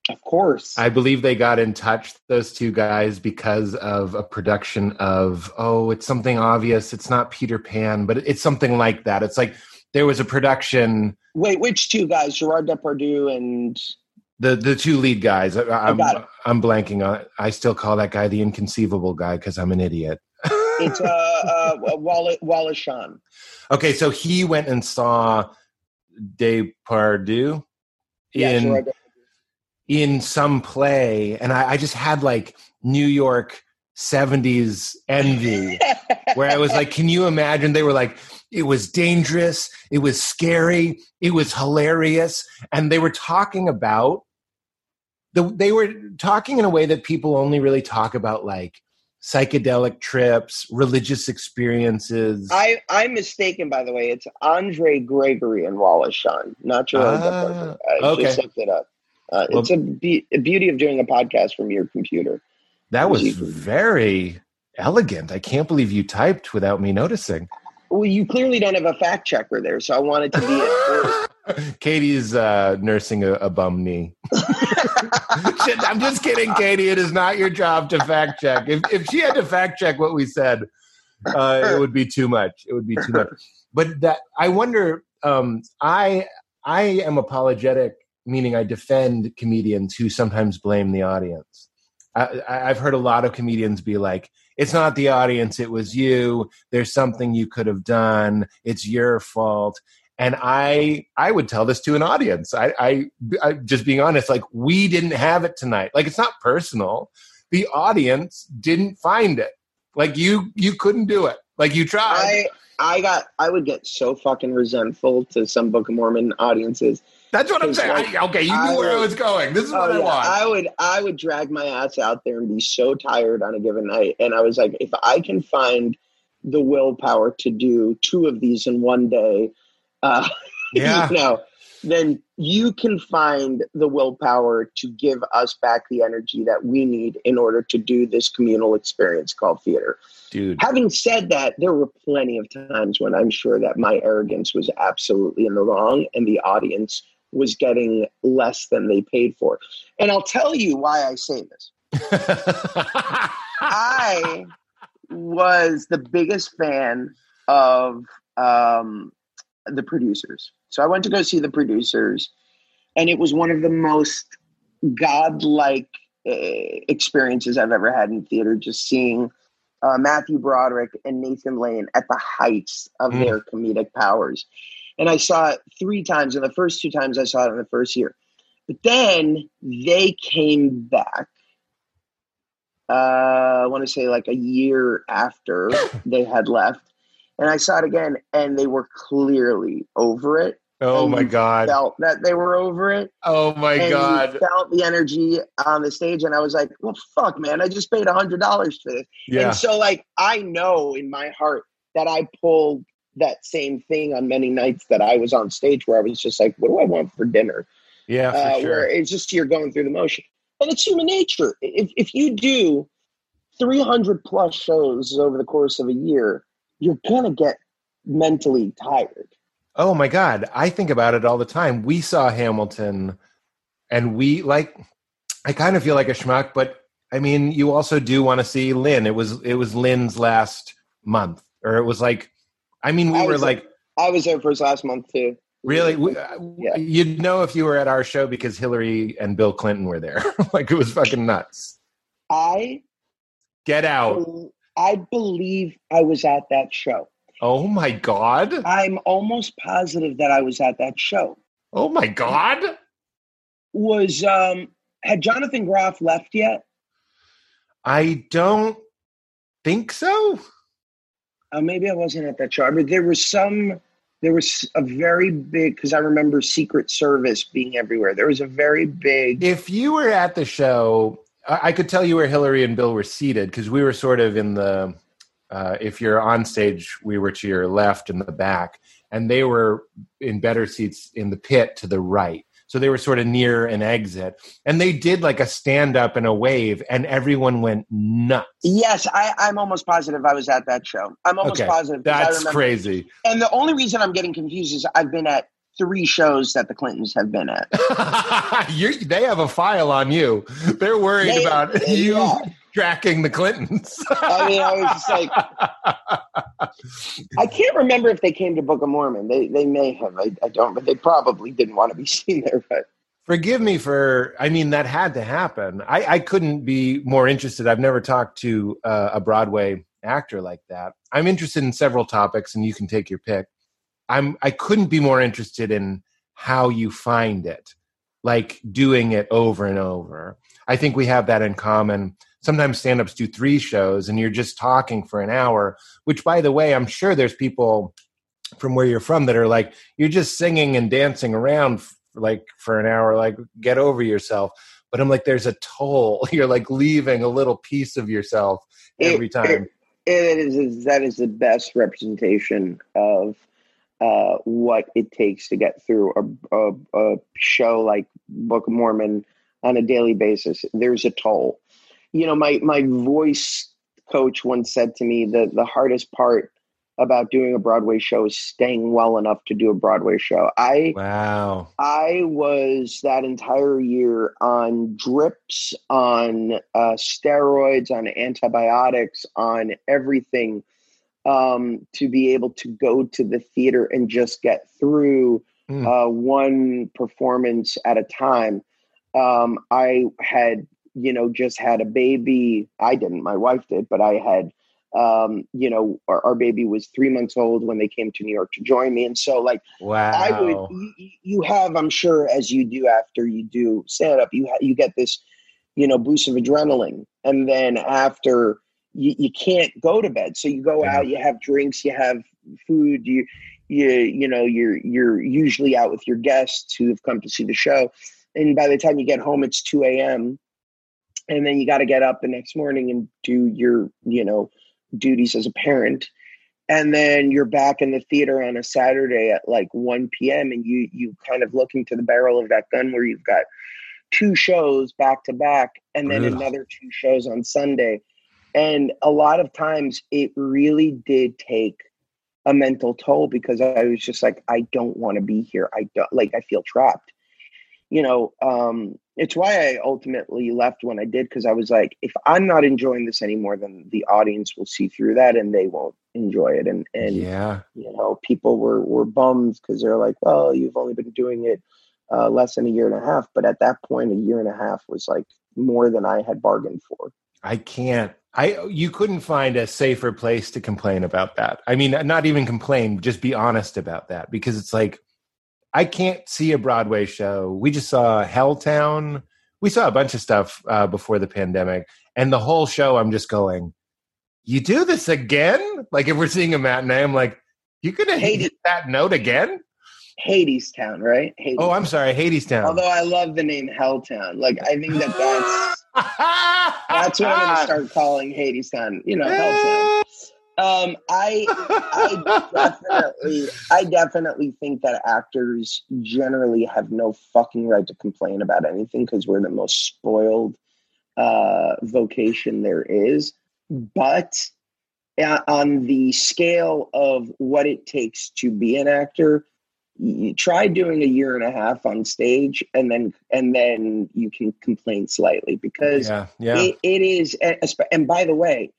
Of course, I believe they got in touch, those two guys, because of a production of, oh, it's something obvious. It's not Peter Pan, but it's something like that. It's like there was a production, wait, which two guys, Gerard Depardieu and the the two lead guys. I, I'm, got. I'm blanking on I still call that guy the inconceivable guy because I'm an idiot. it's uh, uh, Wallace, Wallace Shawn. okay, so he went and saw Depardieu Yeah, in Depardieu. in some play and I, I just had like new york 70s envy where i was like can you imagine they were like it was dangerous it was scary it was hilarious and they were talking about the, they were talking in a way that people only really talk about like psychedelic trips religious experiences I, I'm mistaken, by the way. It's Andre Gregory and Wallace Shawn, not Gerard Ah, Depardieu. I okay. just looked it up. Uh, Well- it's a, be- a beauty of doing a podcast from your computer. that was very elegant i can't believe you typed without me noticing Well, you clearly don't have a fact checker there, so I wanted to be. Katie's uh, nursing a, a bum knee. I'm just kidding, Katie. It is not your job to fact check. If, if she had to fact check what we said, uh, it would be too much. It would be too much. But that I wonder. Um, I I am apologetic, meaning I defend comedians who sometimes blame the audience. I- I've heard a lot of comedians be like, "It's not the audience; it was you. There's something you could have done. It's your fault." And I I would tell this to an audience. I, I, I just being honest, like we didn't have it tonight. Like it's not personal. The audience didn't find it. Like you you couldn't do it. Like you tried. I I got I would get so fucking resentful to some Book of Mormon audiences. That's what I'm saying. like, I, okay, you I knew where I would- was going. This is what Oh, I yeah. want. I would I would drag my ass out there and be so tired on a given night. And I was like, if I can find the willpower to do two of these in one day, uh, yeah. you know, then you can find the willpower to give us back the energy that we need in order to do this communal experience called theater. Dude. Having said that, there were plenty of times when I'm sure that my arrogance was absolutely in the wrong and the audience was getting less than they paid for. And I'll tell you why I say this. I was the biggest fan of um, the producers. So I went to go see the producers, and it was one of the most godlike uh, experiences I've ever had in theater. Just seeing uh, Matthew Broderick and Nathan Lane at the heights of Mm. their comedic powers. And I saw it three times, and the first two times I saw it in the first year. But then they came back. Uh, I want to say like a year after they had left, and I saw it again, and they were clearly over it. oh my god. Felt that they were over it, Oh my god. felt the energy on the stage, and I was like, "Well, fuck, man! I just paid a hundred dollars for this." Yeah. And so, like, I know in my heart that I pulled that same thing on many nights that I was on stage where I was just like, "What do I want for dinner?" Yeah, for uh, sure. where it's just you're going through the motion. And it's human nature. If, if you do 300 plus shows over the course of a year, you're going to get mentally tired. Oh my God. I think about it all the time. We saw Hamilton and we like I kind of feel like a schmuck, but I mean you also do want to see Lin. It was it was Lin's last month. Or it was like I mean we I were like I was there for his last month too. really we, Yeah. Uh, you'd know if you were at our show because Hillary and Bill Clinton were there. like it was fucking nuts. I Get out. I believe I was at that show. Oh my God. I'm almost positive that I was at that show. Oh my God. Was um had Jonathan Groff left yet? I don't think so. Uh, maybe I wasn't at that show, but there was some. There was a very big because I remember Secret Service being everywhere. There was a very big. If you were at the show, I, I could tell you where Hillary and Bill were seated because we were sort of in the. Uh, if you're on stage, we were to your left in the back, and they were in better seats in the pit to the right. So they were sort of near an exit. And they did like a stand up and a wave, and everyone went nuts. Yes, I, I'm almost positive I was at that show. I'm almost Okay, positive. That's crazy. And the only reason I'm getting confused is I've been at three shows that the Clintons have been at. They have a file on you. They're worried They- about they you are. tracking the Clintons. I mean, I was just like, I can't remember if they came to Book of Mormon. They they may have. I, I don't, but they probably didn't want to be seen there. But Forgive me for, I mean, that had to happen. I, I couldn't be more interested. I've never talked to uh, a Broadway actor like that. I'm interested in several topics, and you can take your pick. I'm, I couldn't be more interested in how you find it, like doing it over and over. I think we have that in common. Sometimes stand ups do three shows, and you're just talking for an hour, which, by the way, I'm sure there's people from where you're from that are like, you're just singing and dancing around like for an hour like get over yourself but i'm like there's a toll you're like leaving a little piece of yourself every It- time it is that is the best representation of uh, what it takes to get through a, a, a show like Book of Mormon on a daily basis. There's a toll. You know, my my voice coach once said to me that the hardest part about doing a Broadway show is staying well enough to do a Broadway show. I wow I was that entire year on drips, on uh, steroids, on antibiotics, on everything um, to be able to go to the theater and just get through Mm. uh, one performance at a time. Um, I had, you know, just had a baby. I didn't, my wife did, but I had, um, you know, our, our baby was three months old when they came to New York to join me. And so, like, wow I would. You, you have, I'm sure, as you do after you do stand up, you ha- you get this, you know, boost of adrenaline, and then after you, you can't go to bed, so you go out, you have drinks, you have food, you you you know you're you're usually out with your guests who have come to see the show, and by the time you get home, it's two a.m. And then you got to get up the next morning and do your, you know, duties as a parent and then you're back in the theater on a Saturday at like 1 p.m. and you you kind of looking to the barrel of that gun where you've got two shows back to back and then Ugh. another two shows on Sunday. And a lot of times it really did take a mental toll because I was just like, I don't want to be here. I don't like I feel trapped. You know, um, it's why I ultimately left when I did because I was like, if I'm not enjoying this anymore, then the audience will see through that and they won't enjoy it. And and yeah you know, people were were bummed because they're like, well, you've only been doing it uh, less than a year and a half. But at that point, a year and a half was like more than I had bargained for. I can't i you couldn't find a safer place to complain about that i mean not even complain just be honest about that because it's like i can't see a broadway show we just saw helltown we saw a bunch of stuff uh, before the pandemic and the whole show i'm just going you do this again like if we're seeing a matinee i'm like you're gonna Hades. hit that note again Hadestown, right? Hades. oh i'm sorry Hadestown Although I love the name Helltown, like I think that that's that's what I'm going to start calling Hadestown. You know. Um, I I definitely I definitely think that actors generally have no fucking right to complain about anything because we're the most spoiled uh, vocation there is. But uh, on the scale of what it takes to be an actor, you try doing a year and a half on stage, and then and then you can complain slightly because yeah yeah it, it is. And by the way,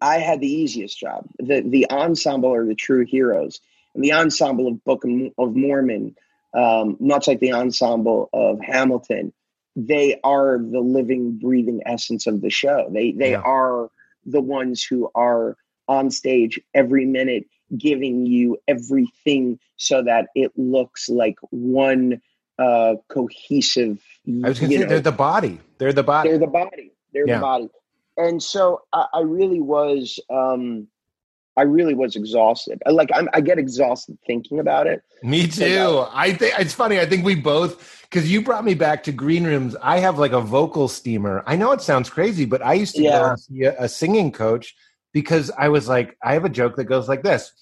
I had the easiest job. The the ensemble are the true heroes, and the ensemble of Book of Mormon, um, much like the ensemble of Hamilton, they are the living, breathing essence of the show. They they Yeah. are the ones who are on stage every minute, giving you everything so that it looks like one uh, cohesive. i was gonna say know, they're the body they're the body they're the body. They're Yeah. the body. and so I, I really was um I really was exhausted. Like I'm, I get exhausted thinking about it. Me too. I think it's funny. I think we both because you brought me back to green rooms. I have like a vocal steamer. I know it sounds crazy, but I used to go Yeah. see a, a singing coach because I was like, I have a joke that goes like this: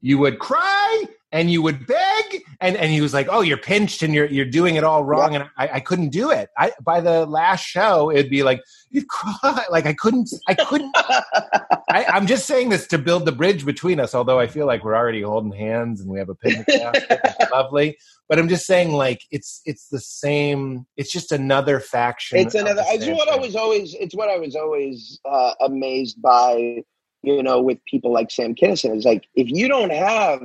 you would cry and you would beg, and and he was like, oh, you're pinched and you're you're doing it all wrong, and I, I couldn't do it. I by the last show, it'd be like you cry, like I couldn't, I couldn't I, I'm just saying this to build the bridge between us, although I feel like we're already holding hands and we have a picnic basket. Lovely. But I'm just saying, like, it's it's the same. It's just another faction. it's another. the It's what I was always. It's what I was always uh, amazed by. You know, with people like Sam Kinison, is like if you don't have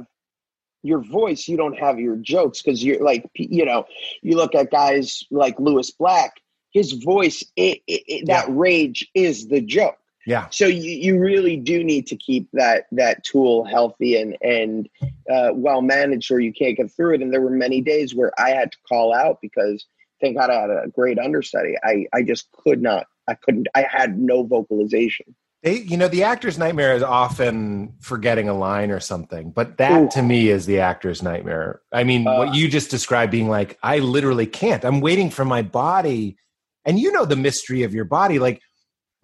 your voice, you don't have your jokes because you're like, you know, you look at guys like Lewis Black. His voice, it, it, it, that rage is the joke. Yeah. So you, you really do need to keep that that tool healthy and and uh, well managed, or you can't get through it. And there were many days where I had to call out because thank God I had a great understudy. I I just could not. I couldn't. I had no vocalization. They, you know, the actor's nightmare is often forgetting a line or something, but that Ooh. to me is the actor's nightmare. I mean, Uh, what you just described being like, I literally can't. I'm waiting for my body, and you know the mystery of your body. Like,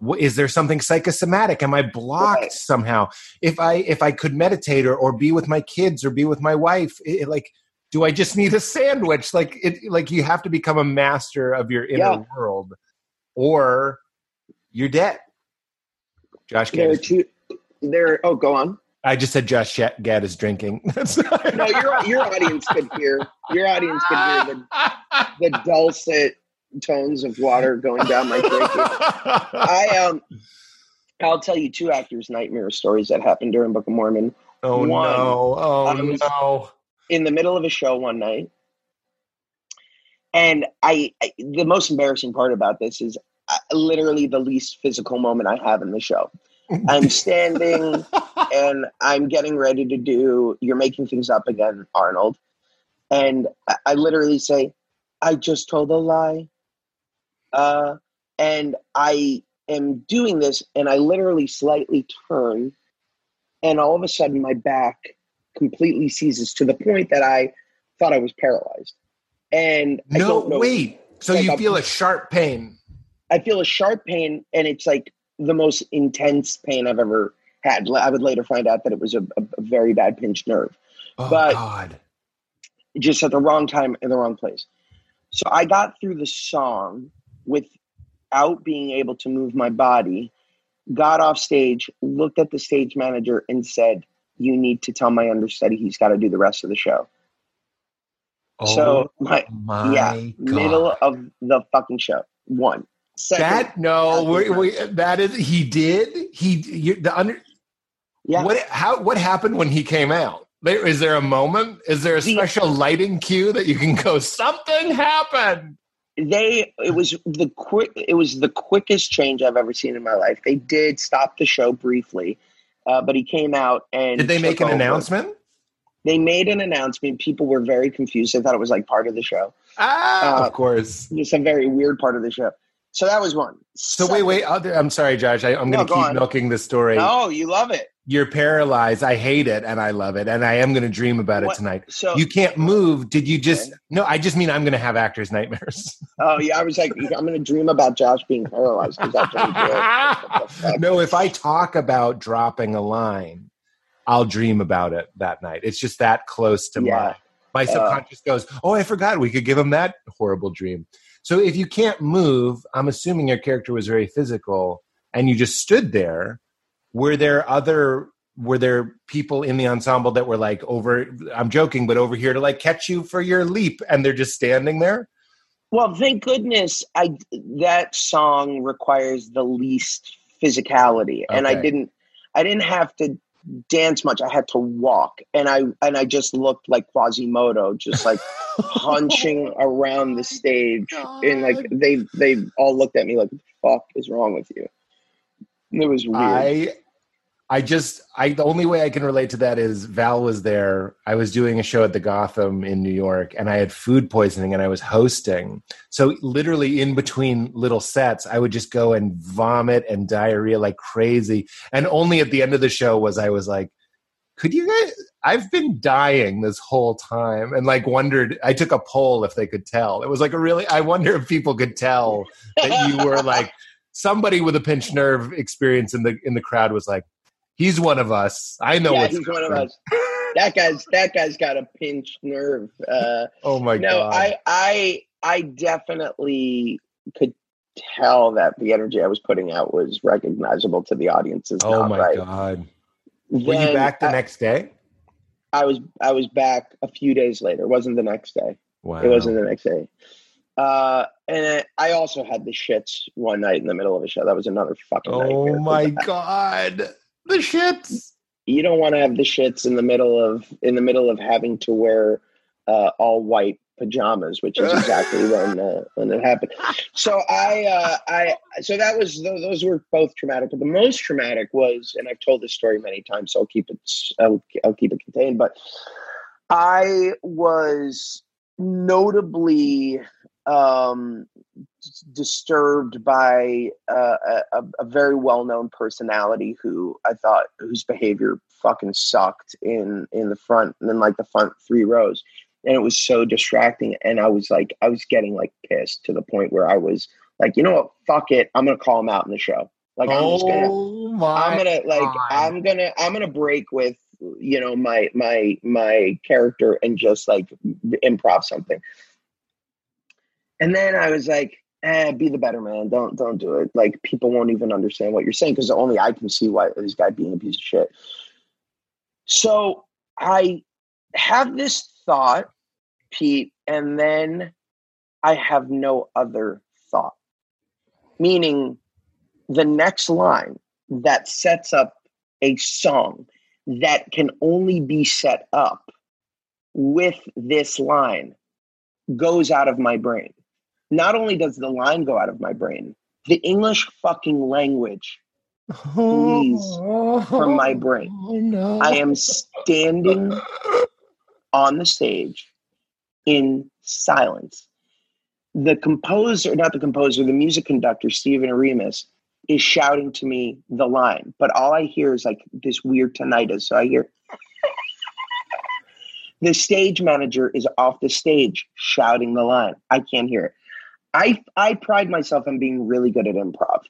wh- is there something psychosomatic? Am I blocked Right. somehow? If I if I could meditate or, or be with my kids or be with my wife, it, it, like, do I just need a sandwich? Like, it like you have to become a master of your inner Yeah. world, or you're dead. Josh, There are Gad is- two. There. Oh, go on. I just said Josh Gad is drinking. No, your your audience could hear. Your audience could hear the, the dulcet tones of water going down my drinking. I um, I'll tell you two actors' nightmare stories that happened during Book of Mormon. oh One, no! Oh was- no! in the middle of a show one night, and I, I the most embarrassing part about this is literally the least physical moment I have in the show. I'm standing and I'm getting ready to do You're Making Things Up Again, Arnold. And I, I literally say, I just told a lie. Uh, and I am doing this, and I literally slightly turn, and all of a sudden my back completely seizes to the point that I thought I was paralyzed. And I no, wait. So Like you a- feel a sharp pain? I feel a sharp pain, and it's like the most intense pain I've ever had. I would later find out that it was a, a, very bad pinched nerve, Oh But- God! just at the wrong time in the wrong place. So I got through the song without being able to move my body, got off stage, looked at the stage manager, and said, You need to tell my understudy he's got to do the rest of the show. so, oh my, my yeah, God! middle of the fucking show. One. Second, that no, we, we, that is he did he you, the under yeah. what how what happened when he came out? There, is there a moment? Is there a The- special lighting cue that you can go? Something happened. they it was the quick it was the quickest change I've ever seen in my life. They did stop the show briefly, uh, but he came out and Did they make an over. announcement? They made an announcement. People were very confused. They thought it was like part of the show. Ah, Uh, of course. Just a very weird part of the show. So that was one. So wait, wait. Other, I'm sorry, Josh. I, I'm No, going to keep on. milking the story. No, you love it. You're paralyzed. I hate it, and I love it, and I am going to dream about it What- tonight. So You can't move. Did you just? Okay. No, I just mean I'm going to have actors' nightmares. Oh yeah, I was like, I'm going to dream about Josh being paralyzed that's what he did. What the fuck? no, if I talk about dropping a line, I'll dream about it that night. It's just that close to Yeah. my my uh. subconscious goes, "Oh, I forgot we could give him that horrible dream." So if you can't move, I'm assuming your character was very physical and you just stood there. Were there other were there people in the ensemble that were like over I'm joking, but over here to like catch you for your leap and they're just standing there? Well, thank goodness I that song requires the least physicality, and I didn't I didn't have to dance much. I had to walk, and I and I just looked like Quasimodo, just like hunching around the stage, and like they they all looked at me like, the fuck is wrong with you?" It was weird. I I just, I the only way I can relate to that is Val was there. I was doing a show at the Gotham in New York, and I had food poisoning, and I was hosting. So literally in between little sets, I would just go and vomit and diarrhea like crazy. And only at the end of the show was I was like, "Could you guys?" I've been dying this whole time, and like wondered. I took a poll if they could tell. It was like a really. I wonder if people could tell that you were like somebody with a pinched nerve experience in the in the crowd was like He's one of us. I know. Yeah, he's one of us. that guy's that guy's got a pinched nerve. Uh, oh my no, god! I I I definitely could tell that the energy I was putting out was recognizable to the audiences. Oh my right. god! Were you back the I, next day? I was I was back a few days later. It wasn't the next day. Wow. It wasn't the next day. Uh, and I also had the shits one night in the middle of a show. That was another fucking. Oh my god! The shits. You don't want to have the shits in the middle of in the middle of having to wear uh, all white pajamas, which is exactly when uh, when it happened. So I uh, I so that was those were both traumatic, but the most traumatic was, and I've told this story many times, so I'll keep it I'll, I'll keep it contained. But I was notably um, disturbed by uh, a, a, very well-known personality who I thought whose behavior fucking sucked in in the front and then like the front three rows, and it was so distracting. And I was like, I was getting like pissed to the point where I was like, you know what, fuck it, I'm gonna call him out in the show. Like I'm just gonna, oh I'm gonna like God. I'm gonna I'm gonna break with you know my my my character and just like improv something and then I was like, eh, be the better man. Don't don't do it. Like people won't even understand what you're saying because only I can see why this guy being a piece of shit. So I have this thought, Pete, and then I have no other thought. Meaning the next line that sets up a song that can only be set up with this line goes out of my brain not only does the line go out of my brain, the English fucking language flees from my oh, brain. Oh, no. I am standing on the stage in silence. The composer, not the composer, the music conductor, Stephen Oremus, is shouting to me the line, but all I hear is like this weird tinnitus. So I hear the stage manager is off the stage shouting the line. I can't hear it. I I pride myself on being really good at improv.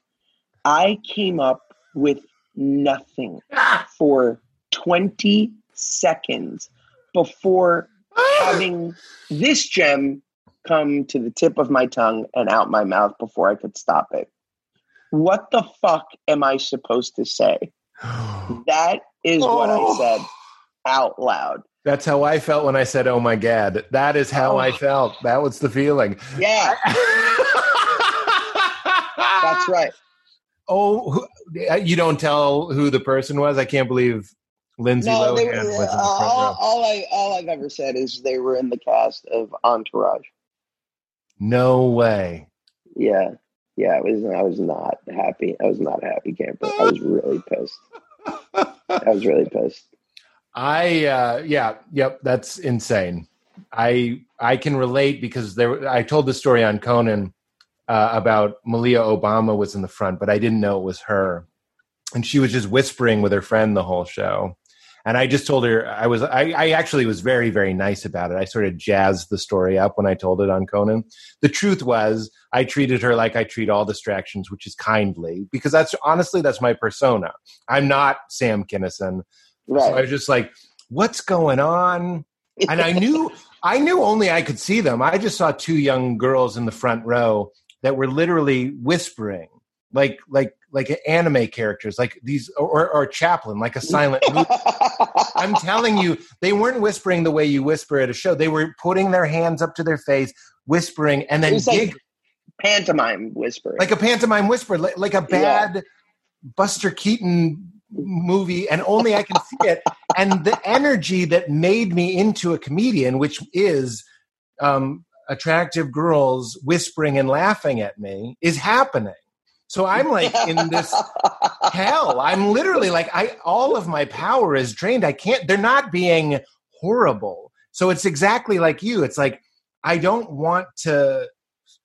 I came up with nothing ah. for 20 seconds before ah. having this gem come to the tip of my tongue and out my mouth before I could stop it. What the fuck am I supposed to say? That is what I Oh. said out loud. That's how I felt when I said, "Oh my god." That is how Oh. I felt. That was the feeling. Yeah, that's right. Oh, who- uh, you don't tell who the person was. I can't believe Lindsay No, they, Lohan was in the front uh, all, all I all I've ever said is they were in the cast of Entourage. No way. Yeah, yeah. I was I was not happy. I was not a happy camper. I was really pissed. I was really pissed. I uh yeah, yep, that's insane. I I can relate because there I told the story on Conan uh, about Malia Obama was in the front, but I didn't know it was her. And she was just whispering with her friend the whole show. And I just told her I was I, I actually was very, very nice about it. I sort of jazzed the story up when I told it on Conan. The truth was I treated her like I treat all distractions, which is kindly, because that's honestly that's my persona. I'm not Sam Kinison. So I was just like, what's going on? And I knew I knew only I could see them. I just saw two young girls in the front row that were literally whispering. Like like like anime characters, like these or, or Chaplin, like a silent movie. I'm telling you, they weren't whispering the way you whisper at a show. They were putting their hands up to their face, whispering, and then like pantomime whispering. like a pantomime whisper, like, like a Yeah. bad Buster Keaton movie, and only I can see it. And the energy that made me into a comedian, which is um, attractive girls whispering and laughing at me, is happening. So I'm like in this hell. I'm literally like, I all of my power is drained. I can't. They're not being horrible. So it's exactly like you. It's like I don't want to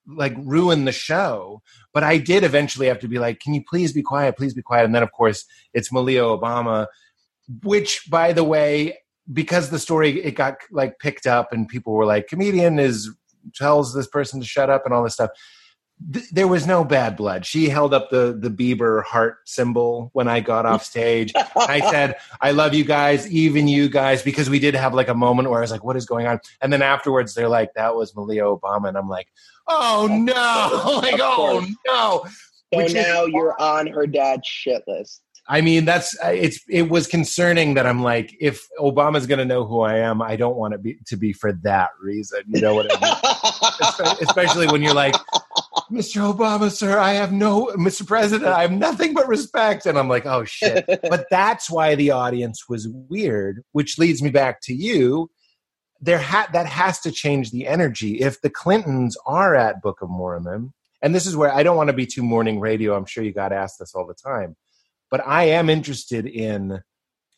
like ruin the show, but I did eventually have to be like, can you please be quiet? Please be quiet. And then of course it's Malia Obama, which by the way, because the story it got like picked up and people were like, comedian is tells this person to shut up and all this stuff there was no bad blood. She held up the the Bieber heart symbol when I got off stage. I said, "I love you guys, even you guys," because we did have like a moment where I was like, "What is going on?" And then afterwards, they're like, "That was Malia Obama," and I'm like, "Oh no!" like, "Oh no!" So Which now is, you're on her dad's shit list. I mean, that's uh, it's. It was concerning that I'm like, if Obama's going to know who I am, I don't want it be to be for that reason. You know what I mean? Especially when you're like, Mr. Obama, sir, I have no, Mr. President, I have nothing but respect. And I'm like, oh shit. but that's why the audience was weird, which leads me back to you. There ha- that has to change the energy. If the Clintons are at Book of Mormon, and this is where I don't want to be too morning radio. I'm sure you got asked this all the time, but I am interested in.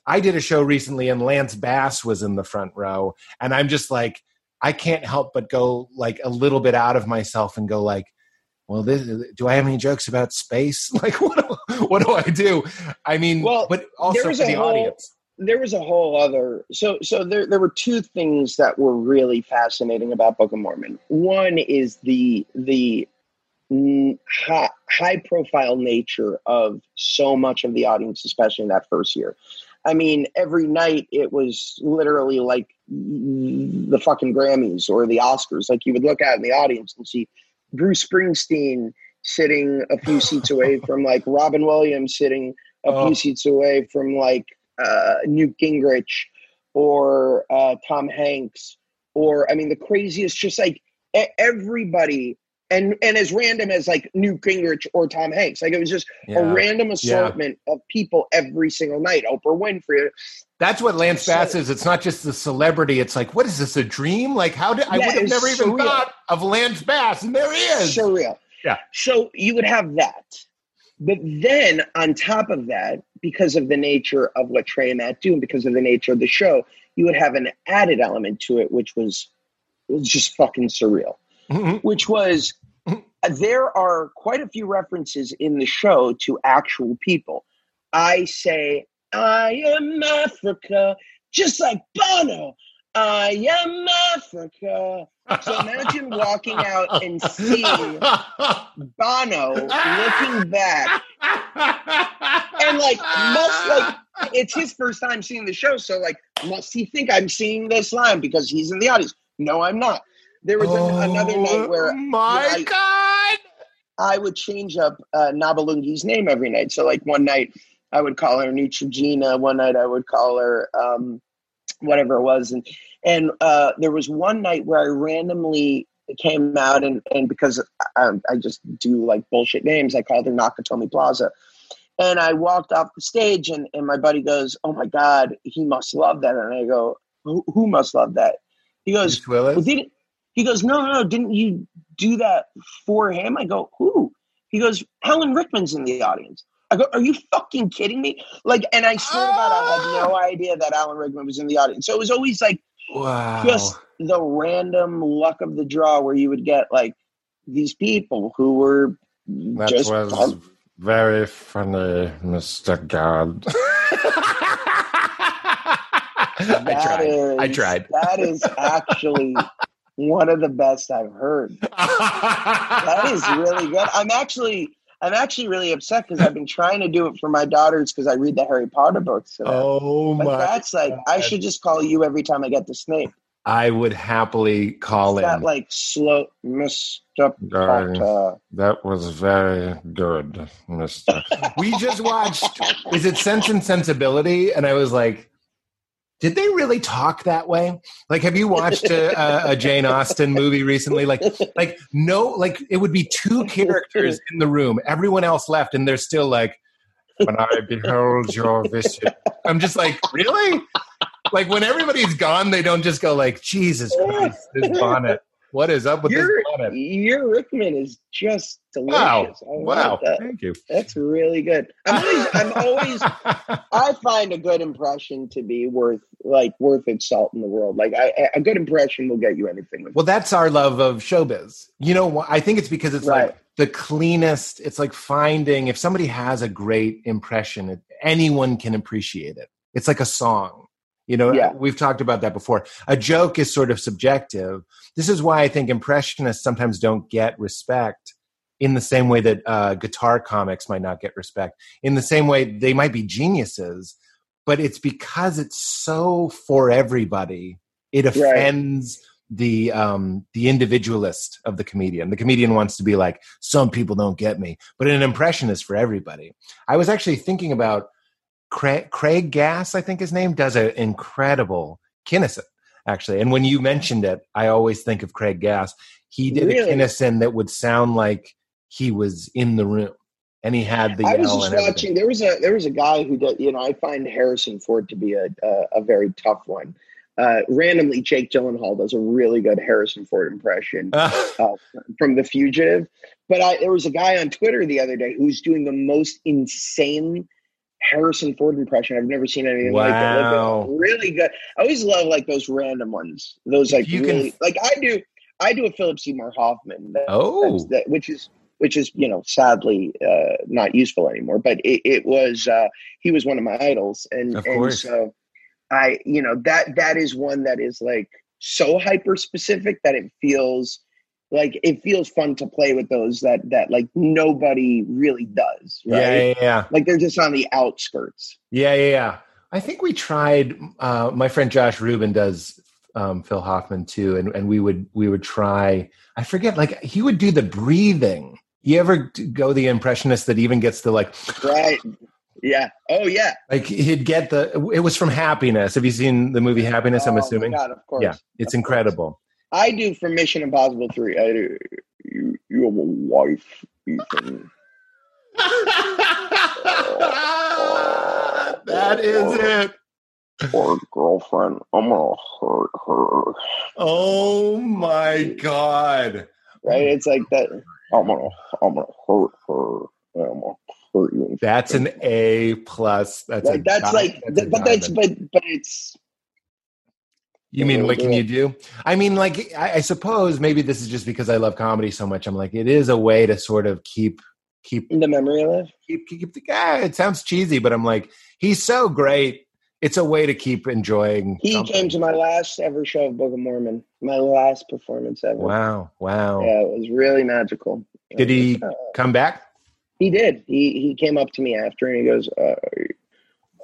I did a show recently, and Lance Bass was in the front row, and I'm just like, I can't help but go like a little bit out of myself and go like, well, this, do I have any jokes about space? Like, what do, what do I do? I mean, well, but also for the whole, audience. There was a whole other. So, so there, there were two things that were really fascinating about Book of Mormon. One is the the high, high profile nature of so much of the audience, especially in that first year. I mean, every night it was literally like the fucking Grammys or the Oscars. Like you would look out in the audience and see Bruce Springsteen sitting a few seats away from like Robin Williams sitting a oh. few seats away from like uh, Newt Gingrich or uh, Tom Hanks or I mean the craziest just like everybody and and as random as like Newt Gingrich or Tom Hanks like it was just yeah. a random assortment yeah. of people every single night Oprah Winfrey that's what Lance Bass so, is. It's not just the celebrity. It's like, what is this, a dream? Like, how did I would have never even thought of Lance Bass, and there he is. Surreal. Yeah. So you would have that. But then on top of that, because of the nature of what Trey and Matt do, and because of the nature of the show, you would have an added element to it, which was, was just fucking surreal. Mm-hmm. Which was mm-hmm. there are quite a few references in the show to actual people. I say I am Africa, just like Bono. I am Africa. So imagine walking out and seeing Bono looking back, and like must like it's his first time seeing the show, so like must he think I'm seeing this line because he's in the audience? No, I'm not. There was oh, another night where my I, God, I would change up uh, Nabulungi's name every night. So like one night I would call her Neutrogena. One night I would call her um, whatever it was, and and uh, there was one night where I randomly came out and and because I, I just do like bullshit names, I called her Nakatomi Plaza. And I walked off the stage, and, and my buddy goes, "Oh my God, he must love that." And I go, "Who, who must love that?" He goes, well, didn't, he goes, no, no, no, didn't you do that for him? I go, who? He goes, "Alan Rickman's in the audience. I go, are you fucking kidding me? Like, and I swear to God, I had no ah. idea that Alan Rickman was in the audience. So it was always like wow. just the random luck of the draw where you would get like these people who were that just was fun. very funny, Mr. God. I tried. Is, I tried. That is actually one of the best I've heard. that is really good. I'm actually I'm actually really upset because I've been trying to do it for my daughters because I read the Harry Potter books. Oh but my! That's like God. I should just call you every time I get the snake. I would happily call it. That like slow, Mister Potter. That was very good, Mister. we just watched. Is it Sense and Sensibility? And I was like, did they really talk that way? Like, have you watched a, a, Jane Austen movie recently? Like, like no, like it would be two characters in the room, everyone else left, and they're still like, "When I behold your vision," I'm just like, really? Like when everybody's gone, they don't just go like, "Jesus Christ, this bonnet." What is up with your, this? Your Rickman is just delicious. Wow! Wow! that. Thank you. That's really good. I'm always, I'm always, I find a good impression to be worth, like, worth its salt in the world. Like, I, a good impression will get you anything. With well, that's our love of showbiz. You know, I think it's because it's Right. like the cleanest. It's like finding if somebody has a great impression, anyone can appreciate it. It's like a song. You know, Yeah. we've talked about that before. A joke is sort of subjective. This is why I think impressionists sometimes don't get respect in the same way that uh, guitar comics might not get respect. In the same way, they might be geniuses, but it's because it's so for everybody. It offends the um, the individualist of the comedian. The comedian wants to be like, some people don't get me, but an impression is for everybody. I was actually thinking about Craig, Craig Gass, I think his name, does an incredible Kinison, actually. And when you mentioned it, I always think of Craig Gass. He did Really? a Kinison that would sound like he was in the room, and he had the I was just watching. There was a there was a guy who did. You know, I find Harrison Ford to be a a, a very tough one. Uh, randomly, Jake Gyllenhaal does a really good Harrison Ford impression uh, from The Fugitive. But I, there was a guy on Twitter the other day who's doing the most insane Harrison Ford impression. I've never seen anything like it. Like, Wow. really good. I always love like those random ones. Those like you can- really like I do. I do a Philip Seymour Hoffman. That- oh, that, which is which is you know sadly uh, not useful anymore. But it, it was uh, he was one of my idols, and Of and course. so I you know that that is one that is like so hyper specific that it feels like it feels fun to play with those that that like nobody really does. Right? yeah, yeah, yeah. Like they're just on the outskirts. Yeah, yeah, yeah. I think we tried. Uh, my friend Josh Rubin does um, Phil Hoffman too, and, and we would we would try. I forget, like he would do the breathing. You ever go the impressionist that even gets the like, Right. Yeah. Oh yeah. like he'd get the. It was from Happiness. Have you seen the movie Happiness? I'm Oh, assuming. God, of course. Yeah, it's course. incredible. I do for Mission Impossible Three. I do. You, you have a wife, Ethan. that is it. or girlfriend. I'm gonna hurt her. Oh my god. Right? It's like that. I'm gonna, I'm gonna hurt her. I'm gonna hurt you. That's an A plus. That's like a that's di- like, that's a but that's but but it's You mean what can you do? I mean, like I, I suppose maybe this is just because I love comedy so much. I'm like, it is a way to sort of keep keep the memory alive. keep keep the guy. It sounds cheesy, but I'm like, he's so great. It's a way to keep enjoying. He something. came to my last ever show of Book of Mormon. My last performance ever. Wow, wow. Yeah, it was really magical. Did he Uh, come back? He did. He he came up to me after and he goes, uh,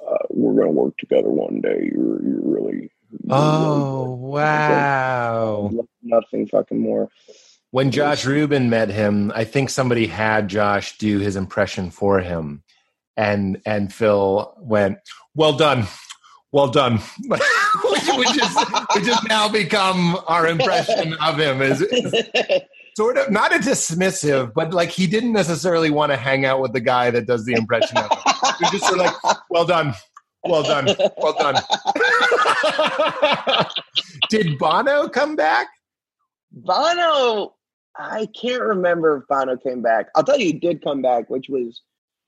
uh, "We're gonna work together one day. You're you're really." Oh wow! Nothing fucking more. When Josh Rubin met him, I think somebody had Josh do his impression for him, and and Phil went, "Well done, well done," which, which is which has now become our impression of him. Is, is sort of not a dismissive, but like he didn't necessarily want to hang out with the guy that does the impression of him. He was just sort of like, "Well done, well done, well done." Did Bono come back? Bono, I can't remember if Bono came back. I'll tell you, he did come back, which was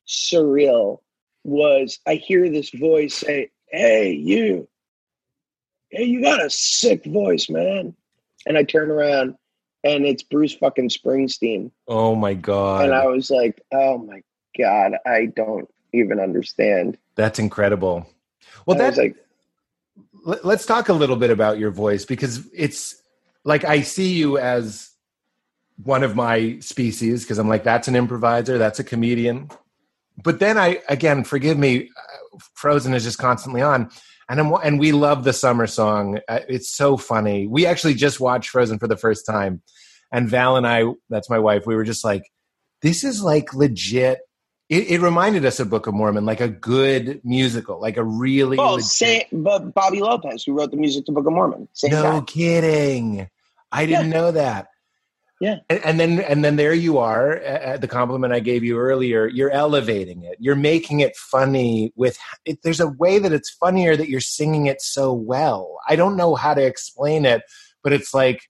surreal. Was I hear this voice say, "Hey, you, hey, you got a sick voice, man," and I turn around, and it's Bruce fucking Springsteen, Oh my god! and I was like, "Oh my god, I don't even understand." That's incredible. Well, I was that like, let- let's talk a little bit about your voice because it's like I see you as one of my species because I'm like that's an improviser, that's a comedian. But then I again, forgive me, uh, Frozen is just constantly on, and I'm and we love the summer song. Uh, It's so funny. We actually just watched Frozen for the first time, and Val and I, that's my wife, we were just like, this is like legit. It, it reminded us of Book of Mormon, like a good musical, like a really "Well, legit- say, but Bobby Lopez, who wrote the music to Book of Mormon, no guy." kidding. I didn't know that. Yeah. And, and then and then there you are at the compliment I gave you earlier. You're elevating it. You're making it funny with it, there's a way that it's funnier that you're singing it so well. I don't know how to explain it, but it's like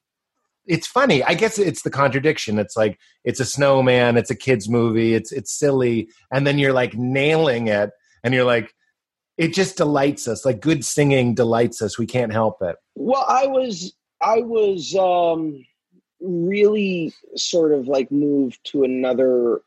it's funny. I guess it's the contradiction. It's like it's a snowman, it's a kids movie, it's it's silly, and then you're like nailing it, and you're like, it just delights us. Like good singing delights us. We can't help it. Well, I was I was um, really sort of like moved to another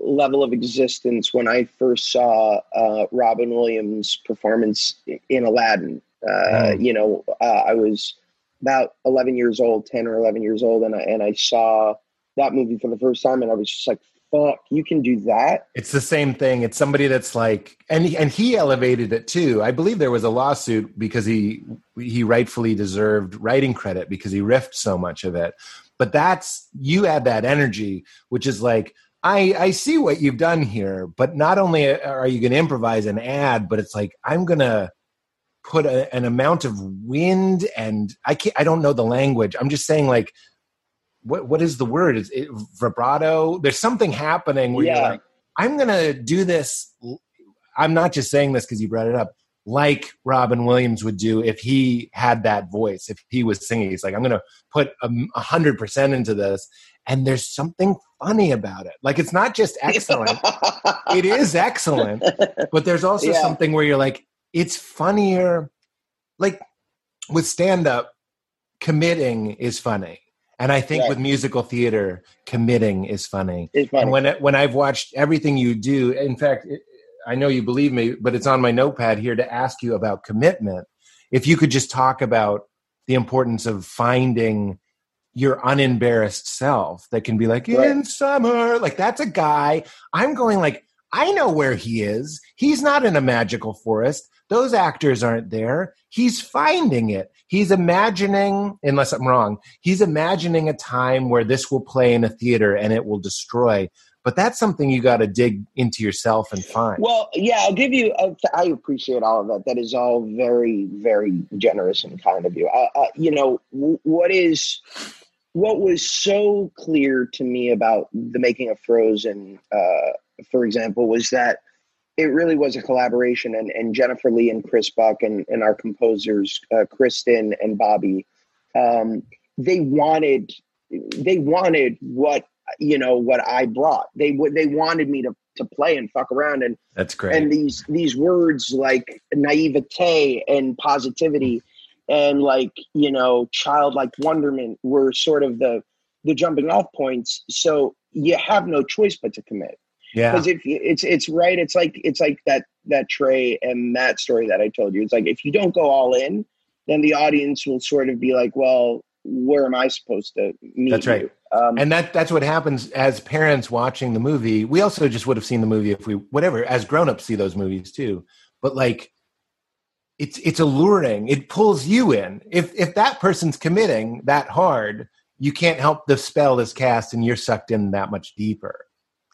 level of existence when I first saw uh, Robin Williams' performance in Aladdin. Uh, mm. You know, uh, I was about 11 years old, 10 or 11 years old, and I, and I saw that movie for the first time, and I was just like, fuck, you can do that. It's the same thing. It's somebody that's like, and he, and he elevated it too. I believe there was a lawsuit because he he rightfully deserved writing credit because he riffed so much of it. But that's you add that energy, which is like. I, I see what you've done here, but not only are you going to improvise and add, but it's like I'm going to put a, an amount of wind and I can't, I don't know the language. I'm just saying like what what is the word? Is it vibrato? There's something happening where yeah. you're like, I'm gonna do this. I'm not just saying this because you brought it up. Like Robin Williams would do if he had that voice, if he was singing. He's like, I'm gonna put a hundred percent into this, and there's something funny about it. Like it's not just excellent; it is excellent, but there's also yeah. something where you're like, it's funnier. Like with stand up, committing is funny and I think right. with musical theater, committing is funny. It's funny. And when when I've watched everything you do, in fact, it, I know you believe me, but it's on my notepad here to ask you about commitment. If you could just talk about the importance of finding your unembarrassed self that can be like right. in summer, like that's a guy. I'm going like I know where he is. He's not in a magical forest. Those actors aren't there. He's finding it. He's imagining, unless I'm wrong, he's imagining a time where this will play in a theater and it will destroy. But that's something you got to dig into yourself and find. Well, yeah, I'll give you. I appreciate all of that. That is all very, very generous and kind of you. Uh, uh, you know, what is what was so clear to me about the making of Frozen, uh, for example, was that it really was a collaboration and, and Jennifer Lee and Chris Buck and, and our composers, uh, Kristen and Bobby, um, they wanted, they wanted what, you know, what I brought. They would, they wanted me to, to play and fuck around. And that's great. And these, these words like naivete and positivity and like, you know, childlike wonderment were sort of the, the jumping off points. So you have no choice but to commit yeah. Because if it's it's right, it's like it's like that that Trey and that story that I told you. It's like if you don't go all in, then the audience will sort of be like, well, where am I supposed to meet? That's right. Um, and that that's what happens as parents watching the movie. We also just would have seen the movie if we whatever as grown-ups see those movies too. But like it's it's alluring. It pulls you in. If if that person's committing that hard, you can't help the spell is cast and you're sucked in that much deeper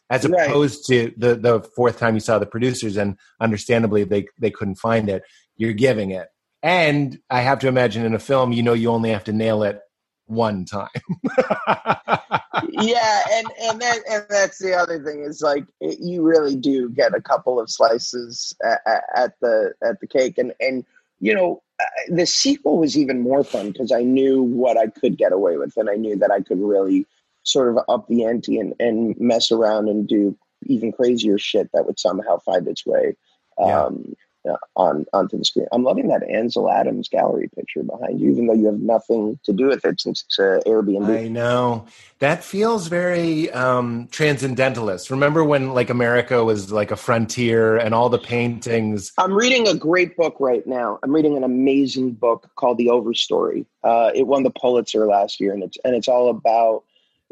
as opposed right. to the the fourth time you saw the producers and understandably they they couldn't find it. You're giving it. And i have to imagine in a film you know you only have to nail it one time. Yeah and and that and that's the other thing is like it, you really do get a couple of slices at, at the at the cake. And and you know uh, the sequel was even more fun because i knew what i could get away with and i knew that i could really sort of up the ante and, and mess around and do even crazier shit that would somehow find its way um, yeah. on onto the screen. I'm loving that Ansel Adams gallery picture behind you, even though you have nothing to do with it since it's an Airbnb. I know that feels very um, transcendentalist. Remember when like America was like a frontier and all the paintings? I'm reading a great book right now. I'm reading an amazing book called The Overstory. Uh, it won the Pulitzer last year, and it's and it's all about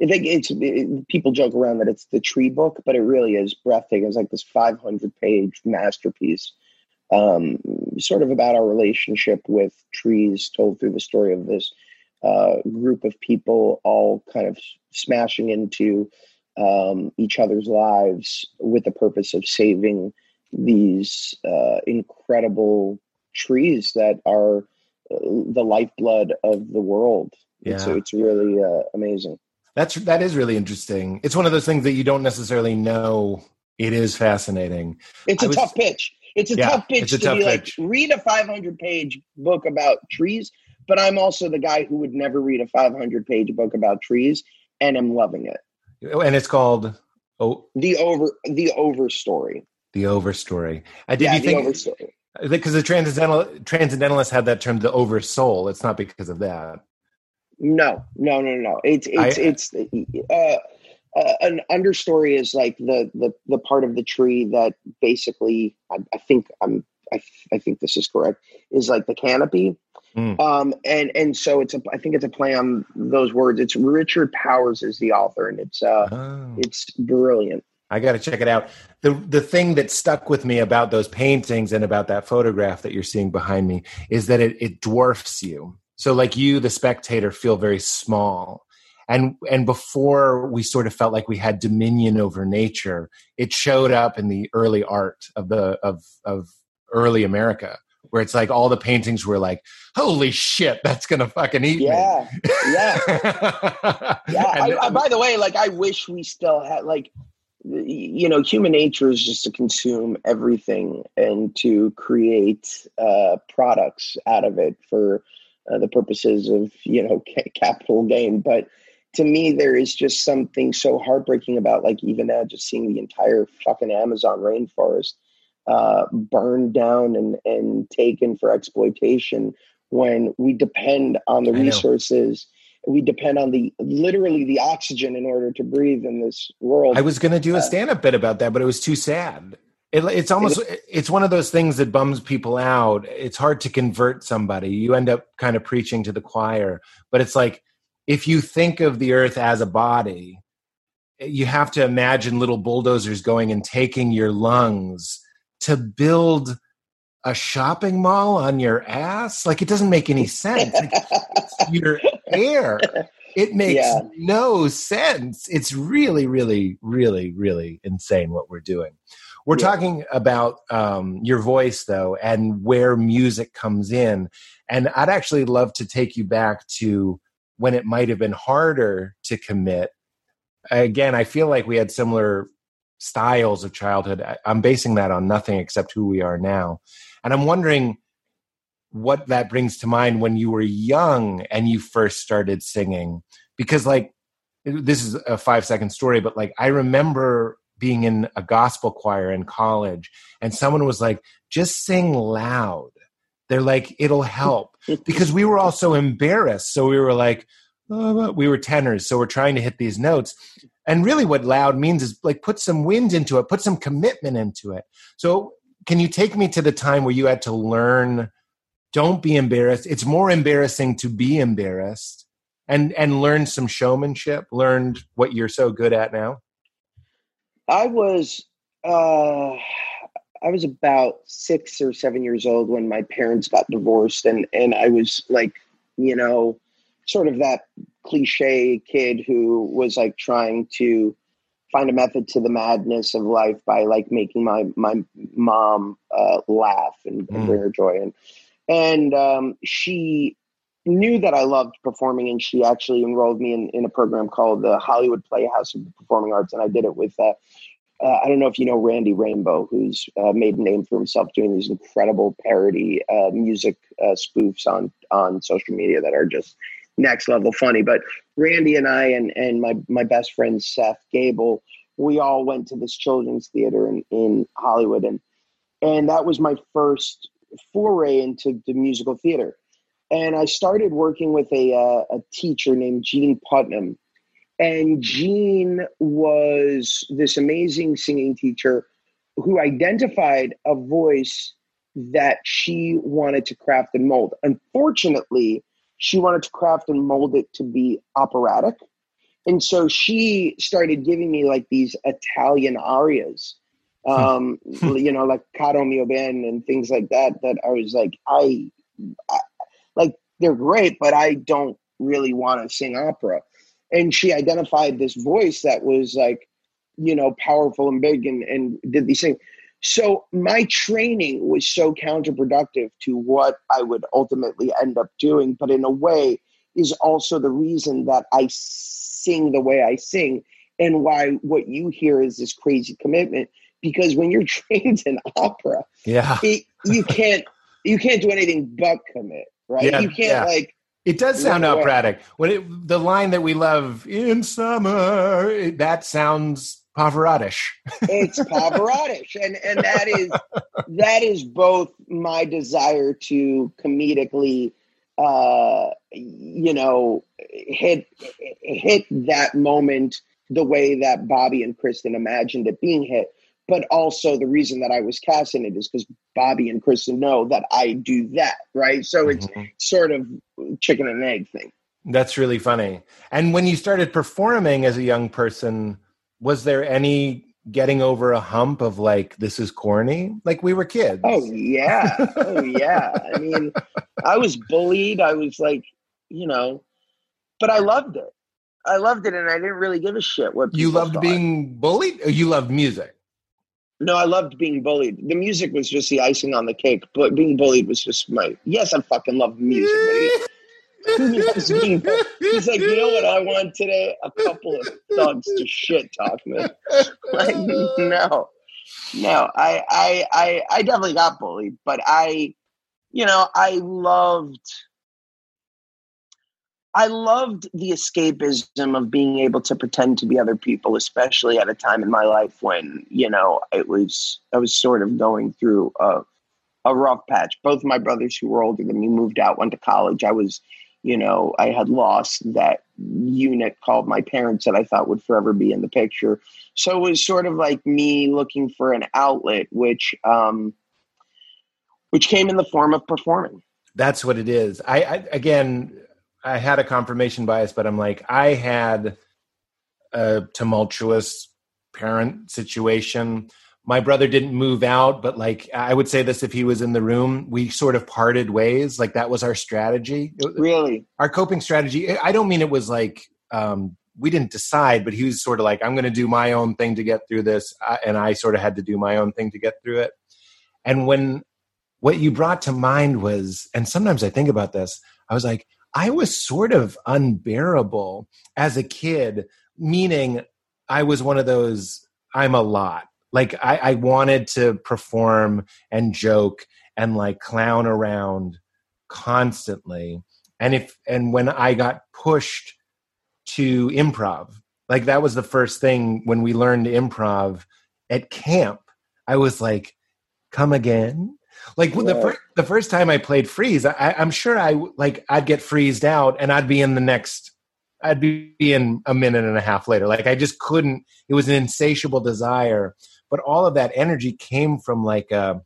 I think it's it, people joke around that it's the tree book, but it really is breathtaking. It's like this 500 page masterpiece, um, sort of about our relationship with trees, told through the story of this uh, group of people all kind of smashing into um, each other's lives with the purpose of saving these uh, incredible trees that are uh, the lifeblood of the world. Yeah. It's, it's really uh, amazing. That's that is really interesting. It's one of those things that you don't necessarily know. It is fascinating. It's a was, tough pitch. It's a yeah, tough pitch a to tough be pitch. like read a 500 page book about trees, but I'm also the guy who would never read a 500 page book about trees, and am loving it. And it's called oh, the over the over story. The over story. Uh, did yeah, you think? Because the transcendental transcendentalists had that term, the over soul. It's not because of that. No, no, no, no. It's it's I, it's uh, uh, an understory is like the the the part of the tree that basically I, I think I'm I, I think this is correct is like the canopy. Mm. Um, and and so it's a I think it's a play on those words. It's Richard Powers is the author, and it's uh oh. it's brilliant. I got to check it out. The the thing that stuck with me about those paintings and about that photograph that you're seeing behind me is that it, it dwarfs you. So like you, the spectator, feel very small. And and before we sort of felt like we had dominion over nature, it showed up in the early art of the of of early America, where it's like all the paintings were like, "Holy shit, that's gonna fucking eat yeah, me." Yeah, yeah, yeah. I, I, by the way, like I wish we still had like you know human nature is just to consume everything and to create uh, products out of it for uh, the purposes of you know capital gain but to me there is just something so heartbreaking about like even now just seeing the entire fucking amazon rainforest uh, burned down and and taken for exploitation when we depend on the resources we depend on the literally the oxygen in order to breathe in this world. I was going to do a uh, stand-up bit about that, but it was too sad. It, it's almost it's one of those things that bums people out. It's hard to convert somebody. You end up kind of preaching to the choir, but it's like if you think of the earth as a body, you have to imagine little bulldozers going and taking your lungs to build a shopping mall on your ass? Like it doesn't make any sense. Like, your air. It makes yeah. no sense. It's really, really, really, really insane what we're doing. We're yeah. talking about um, your voice, though, and where music comes in. And I'd actually love to take you back to when it might have been harder to commit. Again, I feel like we had similar styles of childhood. I'm basing that on nothing except who we are now. And I'm wondering what that brings to mind when you were young and you first started singing. Because, like, this is a five second story, but like, I remember being in a gospel choir in college and someone was like, just sing loud. They're like, it'll help. because we were all so embarrassed. So we were like, oh, we were tenors. So we're trying to hit these notes. And really, what loud means is like put some wind into it, put some commitment into it. So can you take me to the time where you had to learn don't be embarrassed it's more embarrassing to be embarrassed and and learn some showmanship learned what you're so good at now i was uh i was about six or seven years old when my parents got divorced and and i was like you know sort of that cliche kid who was like trying to find a method to the madness of life by like making my my mom uh, laugh and, bring mm. her joy and and um, she knew that I loved performing and she actually enrolled me in, in a program called the Hollywood Playhouse of Performing Arts and I did it with uh, uh, I don't know if you know Randy Rainbow, who's uh, made a name for himself doing these incredible parody uh, music uh, spoofs on on social media that are just next level funny. But Randy and I and and my my best friend Seth Gabel, we all went to this children's theater in, in Hollywood, and and that was my first foray into the musical theater. And I started working with a uh, a teacher named Jean Putnam, and Jean was this amazing singing teacher who identified a voice that she wanted to craft and mold. Unfortunately, she wanted to craft and mold it to be operatic. And so she started giving me like these Italian arias, hmm. um, you know, like Caro mio ben and things like that, that I was like, I like, they're great, but I don't really want to sing opera. And she identified this voice that was like, you know, powerful and big and, and did these things. So my training was so counterproductive to what I would ultimately end up doing, but in a way is also the reason that I sing the way I sing and why what you hear is this crazy commitment because when you're trained in opera, yeah, it, you can't you can't do anything but commit. Right? Yeah, you can't yeah. like It does sound operatic. When it, the line that we love in summer, it- that sounds Pavarottish. it's Pavarottish, and and that is that is both my desire to comedically, uh, you know, hit hit that moment the way that Bobby and Kristen imagined it being hit, but also the reason that I was cast in it is because Bobby and Kristen know that I do that, right? So it's Mhm. sort of chicken and egg thing. That's really funny. And when you started performing as a young person, was there any getting over a hump of like this is corny? Like we were kids. Oh yeah. Oh yeah. I mean, I was bullied. I was like, you know, but I loved it. I loved it and I didn't really give a shit what you loved thought. being bullied? Or you loved music? No, I loved being bullied. The music was just the icing on the cake, but being bullied was just my Yes, I fucking love music. He's like, you know what I want today? A couple of thugs to shit talk me. Like, no, no. I, I, I, I definitely got bullied, but I, you know, I loved, I loved the escapism of being able to pretend to be other people, especially at a time in my life when you know it was I was sort of going through a a rough patch. Both my brothers who were older than me moved out, went to college. I was, you know, I had lost that unit called my parents that I thought would forever be in the picture. So it was sort of like me looking for an outlet, which um, which came in the form of performing. That's what it is. I, I again, I had a confirmation bias, but I'm like, I had a tumultuous parent situation. My brother didn't move out, but like I would say this if he was in the room, we sort of parted ways. Like that was our strategy. Really, Our coping strategy. I don't mean it was like um, we didn't decide, but he was sort of like, I'm going to do my own thing to get through this, uh, and I sort of had to do my own thing to get through it. And when what you brought to mind was, and sometimes I think about this, I was like, I was sort of unbearable as a kid, meaning I was one of those, I'm a lot. Like I, I wanted to perform and joke and like clown around constantly. And if, and when I got pushed to improv, like that was the first thing when we learned improv at camp, I was like, come again? Like the Yeah. first the first time I played freeze, I, I'm sure I like I'd get freezed out and I'd be in the next. I'd be in a minute and a half later. Like I just couldn't. It was an insatiable desire, but all of that energy came from like a.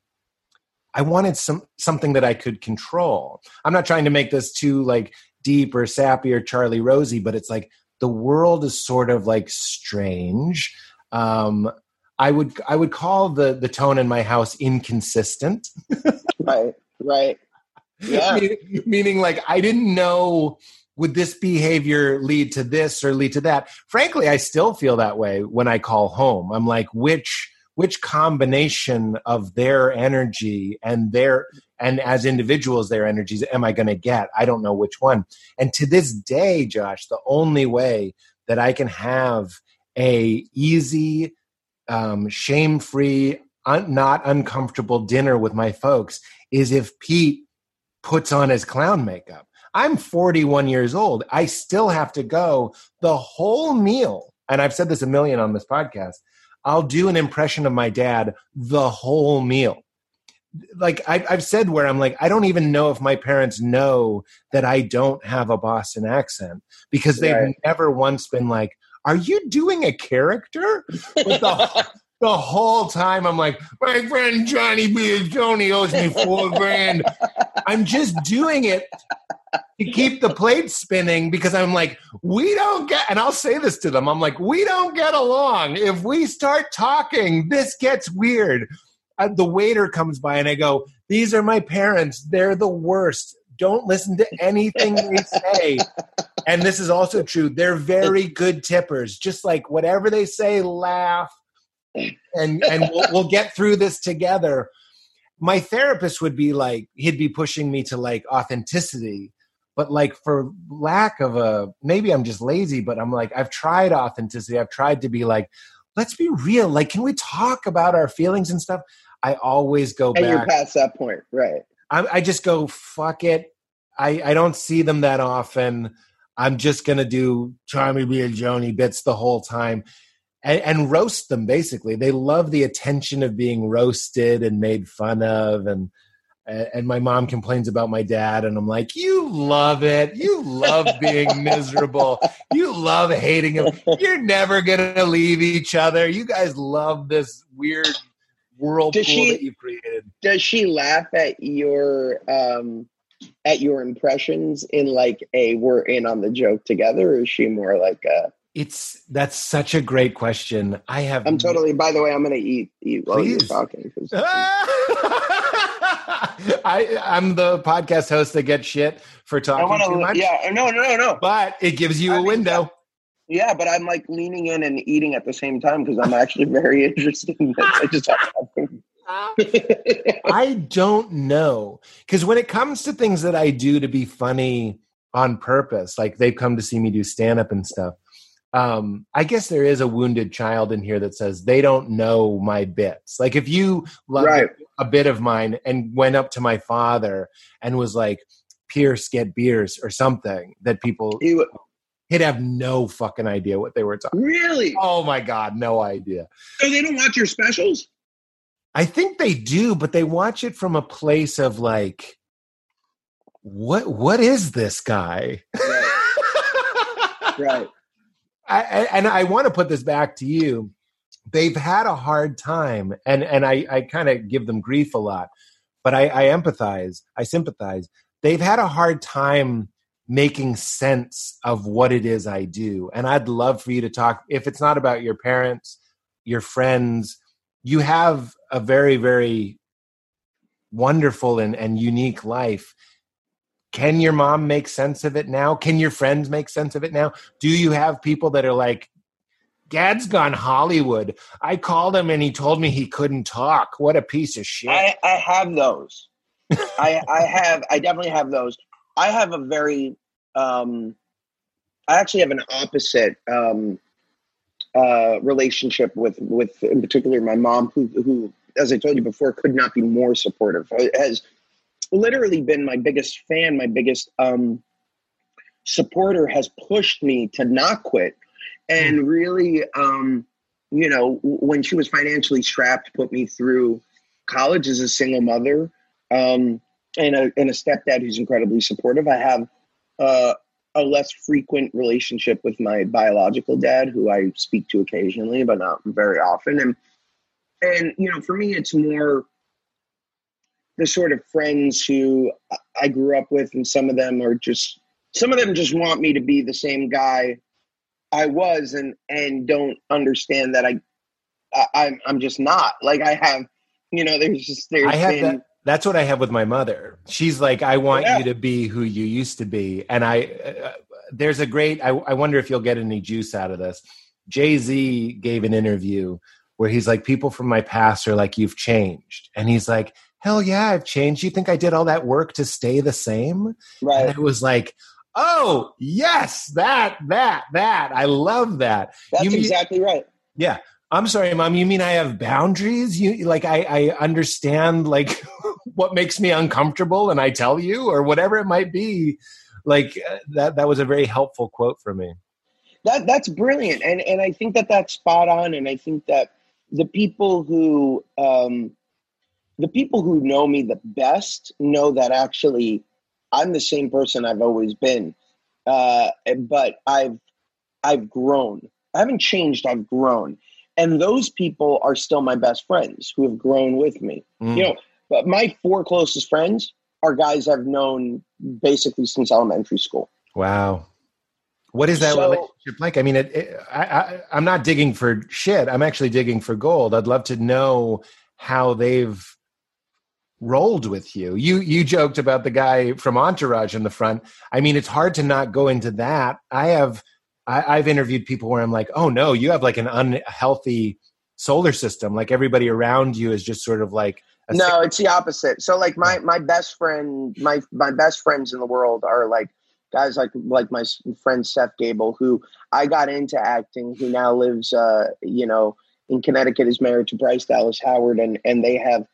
I wanted some something that I could control. I'm not trying to make this too like deep or sappy or Charlie Rosy, but it's like the world is sort of like strange. Um, I would I would call the the tone in my house inconsistent. right, right. Yeah. meaning, meaning like I didn't know would this behavior lead to this or lead to that. Frankly, I still feel that way when I call home. I'm like which which combination of their energy and their and as individuals their energies am I going to get? I don't know which one. And to this day, Josh, the only way that I can have a easy um, shame free, un- not uncomfortable dinner with my folks is if Pete puts on his clown makeup. I'm 41 years old. I still have to go the whole meal. And I've said this a million on this podcast. I'll do an impression of my dad the whole meal. Like I, I've said, where I'm like, I don't even know if my parents know that I don't have a Boston accent because they've Right. never once been like, Are you doing a character? The, the whole time I'm like, my friend Johnny B. Tony owes me four grand. I'm just doing it to keep the plate spinning because I'm like, we don't get, and I'll say this to them I'm like, we don't get along. If we start talking, this gets weird. Uh, the waiter comes by and I go, These are my parents. They're the worst. Don't listen to anything they say. And this is also true. They're very good tippers. Just like whatever they say, laugh. And and we'll, we'll get through this together. My therapist would be like he'd be pushing me to like authenticity. But like for lack of a maybe i'm just lazy but i'm like i've tried authenticity. I've tried to be like let's be real. Like can we talk about our feelings and stuff? I always go And you're back. past that point, right? I, I just go fuck it. I, I don't see them that often. I'm just gonna do Tommy B and Joni bits the whole time. And, and roast them basically. They love the attention of being roasted and made fun of, and and my mom complains about my dad and i'm like you love it. You love being miserable. You love hating him. You're never gonna leave each other. You guys love this weird whirlpool she, that you've created. does she laugh at your um at your impressions in like a we're in on the joke together or is she more like a it's that's such a great question. I have. I'm totally. By the way, I'm going to eat eat while Please. you're talking. I I'm the podcast host that gets shit for talking wanna, too much. Yeah, no, no, no, no. But it gives you I a mean, window. Yeah, but I'm like leaning in and eating at the same time because I'm actually very interested in this. I just I don't know because when it comes to things that I do to be funny on purpose, like they've come to see me do stand up and stuff um, I guess there is a wounded child in here that says they don't know my bits. Like if you loved right. a bit of mine and went up to my father and was like, Pierce, get beers or something that people he would, he'd have no fucking idea what they were talking. Really? Oh my god, no idea. So they don't watch your specials? I think they do, but they watch it from a place of like, what what is this guy? Right. right. I, and I want to put this back to you. They've had a hard time, and and I, I kind of give them grief a lot, but I, I empathize, I sympathize. They've had a hard time making sense of what it is I do, and I'd love for you to talk. If it's not about your parents, your friends, you have a very very wonderful and, and unique life can your mom make sense of it now? Can your friends make sense of it now? Do you have people that are like, Dad's gone Hollywood. I called him and he told me he couldn't talk. What a piece of shit. I, I have those. I, I have, I definitely have those. I have a very, um, I actually have an opposite um, uh, relationship with, with, in particular, my mom, who, who, as I told you before, could not be more supportive. Has literally been my biggest fan, my biggest um, supporter, has pushed me to not quit. And hmm. really, um, you know, when she was financially strapped, put me through college as a single mother um, and, a, and a stepdad who's incredibly supportive. I have uh, a less frequent relationship with my biological dad, who I speak to occasionally, but not very often. And and you know, for me, it's more the sort of friends who I grew up with, and some of them are just some of them just want me to be the same guy I was, and and don't understand that I, I am I'm just not like I have, you know. There's just there's I have been, that. That's what I have with my mother. She's like, I want yeah. you to be who you used to be, and I. Uh, there's a great. I, I wonder if you'll get any juice out of this. Jay Z gave an interview where he's like, people from my past are like, you've changed, and he's like hell yeah, I've changed. You think I did all that work to stay the same? Right. And it was like, oh, yes, that, that, that. I love that. That's you exactly right. Yeah. I'm sorry, mom. You mean I have boundaries? You like I, I understand like what makes me uncomfortable, and I tell you, or whatever it might be. Like uh, that. That was a very helpful quote for me. That that's brilliant, and and I think that that's spot on, and I think that the people who um, the people who know me the best know that actually I'm the same person I've always been, uh, but I've I've grown. I haven't changed. I've grown, and those people are still my best friends who have grown with me. Mm. You know, but my four closest friends are guys I've known basically since elementary school. Wow. What is that so, relationship like? I mean, it, it, I, I, I'm not digging for shit. I'm actually digging for gold. I'd love to know how they've rolled with you. You you joked about the guy from Entourage in the front. I mean, it's hard to not go into that. I have I, have interviewed people where I'm like, oh no, you have like an unhealthy solar system. Like everybody around you is just sort of like no, it's the opposite. So like my my best friend, my my best friends in the world are like guys like like my friend Seth Gabel, who I got into acting, who now lives, uh, you know, in Connecticut, is married to Bryce Dallas Howard, and and they have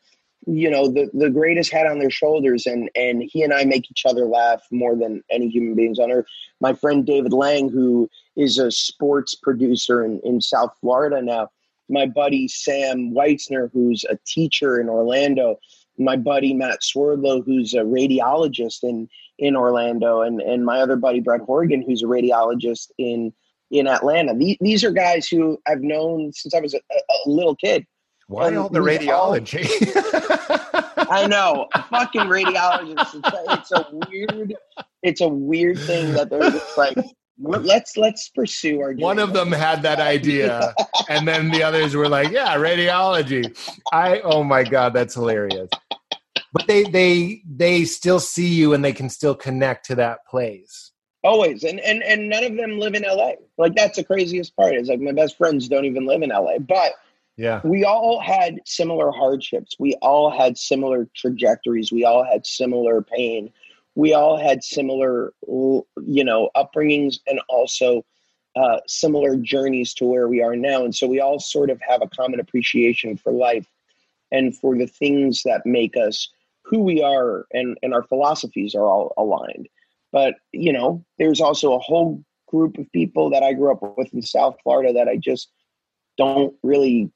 you know the the greatest head on their shoulders and and he and I make each other laugh more than any human beings on earth. My friend David Lang who is a sports producer in, in South Florida now. My buddy Sam Weitzner who's a teacher in Orlando. My buddy Matt Swerdlow who's a radiologist in in Orlando and and my other buddy Brett Horgan who's a radiologist in in Atlanta. These, these are guys who I've known since I was a, a little kid why and all the radiology? All, I know, fucking radiologists. It's a, it's a, weird, it's a weird thing that they're just like, let's let's pursue our. One of them had that idea, and then the others were like, "Yeah, radiology." I oh my god, that's hilarious. But they they they still see you, and they can still connect to that place. Always, and and and none of them live in LA. Like that's the craziest part. Is like my best friends don't even live in LA, but yeah. We all had similar hardships. We all had similar trajectories. We all had similar pain. We all had similar, you know, upbringings and also uh, similar journeys to where we are now. And so we all sort of have a common appreciation for life and for the things that make us who we are and, and our philosophies are all aligned. But, you know, there's also a whole group of people that I grew up with in South Florida that I just don't really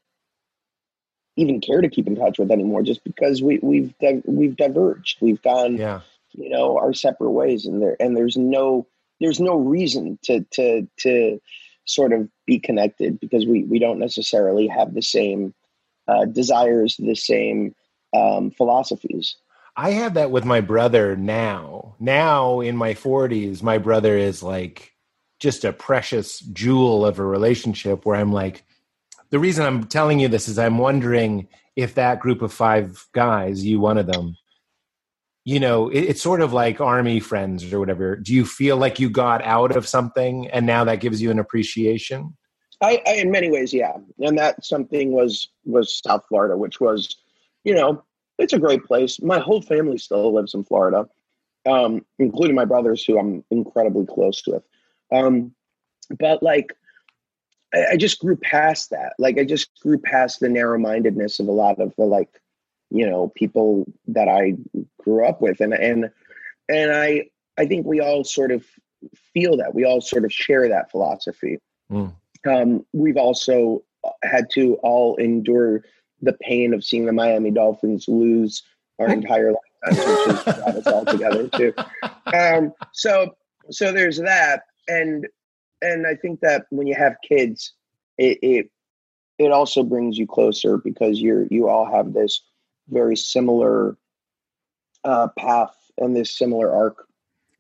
even care to keep in touch with anymore, just because we we've we've diverged, we've gone, yeah. You know, our separate ways, and there and there's no there's no reason to to to sort of be connected because we we don't necessarily have the same uh, desires, the same um, philosophies. I have that with my brother now. Now in my 40s, my brother is like just a precious jewel of a relationship where I'm like, the reason I'm telling you this is I'm wondering if that group of five guys, you one of them, you know, it, it's sort of like army friends or whatever. Do you feel like you got out of something and now that gives you an appreciation? I, I in many ways, yeah. And that something was was South Florida, which was, you know, it's a great place. My whole family still lives in Florida, um, including my brothers, who I'm incredibly close with. Um, but like I, I just grew past that. Like I just grew past the narrow mindedness of a lot of the like, you know, people that I grew up with. And and and I I think we all sort of feel that. We all sort of share that philosophy. Mm. Um, we've also had to all endure the pain of seeing the Miami Dolphins lose our entire lifetime, which has brought us all together too. Um, so so there's that, and and I think that when you have kids, it, it it also brings you closer because you're you all have this very similar uh, path and this similar arc.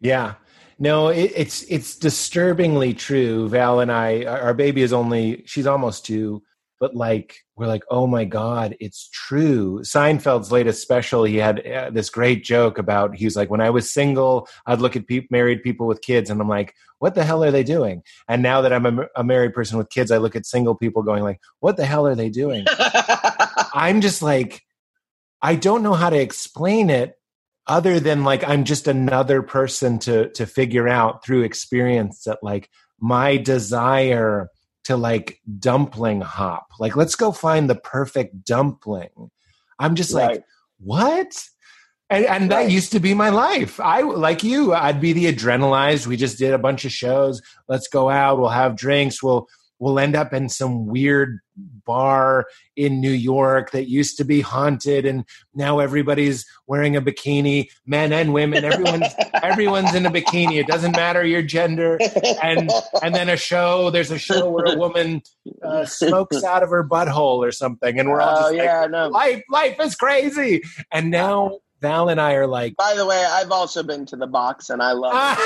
Yeah. No, it, it's it's disturbingly true. Val and I, our baby is only she's almost two, but like we're like oh my god it's true seinfeld's latest special he had uh, this great joke about he was like when i was single i'd look at pe- married people with kids and i'm like what the hell are they doing and now that i'm a, a married person with kids i look at single people going like what the hell are they doing i'm just like i don't know how to explain it other than like i'm just another person to to figure out through experience that like my desire to like dumpling hop. Like, let's go find the perfect dumpling. I'm just right. like, what? And, and right. that used to be my life. I like you. I'd be the adrenalized. We just did a bunch of shows. Let's go out. We'll have drinks. We'll we'll end up in some weird bar in New York that used to be haunted and now everybody's wearing a bikini, men and women, everyone's everyone's in a bikini. It doesn't matter your gender. And and then a show, there's a show where a woman uh, smokes out of her butthole or something and we're all just oh, yeah, like, no. life life is crazy. And now Val and I are like. By the way, I've also been to the box and I love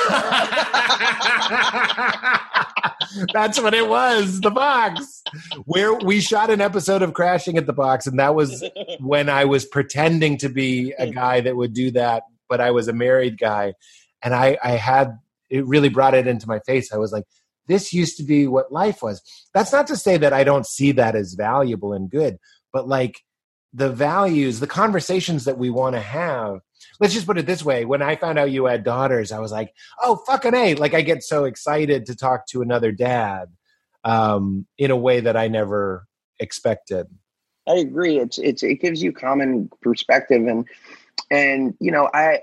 it. That's what it was, the box. Where we shot an episode of Crashing at the Box, and that was when I was pretending to be a guy that would do that, but I was a married guy. And I, I had it really brought it into my face. I was like, this used to be what life was. That's not to say that I don't see that as valuable and good, but like the values, the conversations that we want to have. Let's just put it this way. When I found out you had daughters, I was like, oh, fucking A. Like, I get so excited to talk to another dad um, in a way that I never expected. I agree. It's it's it gives you common perspective and and you know I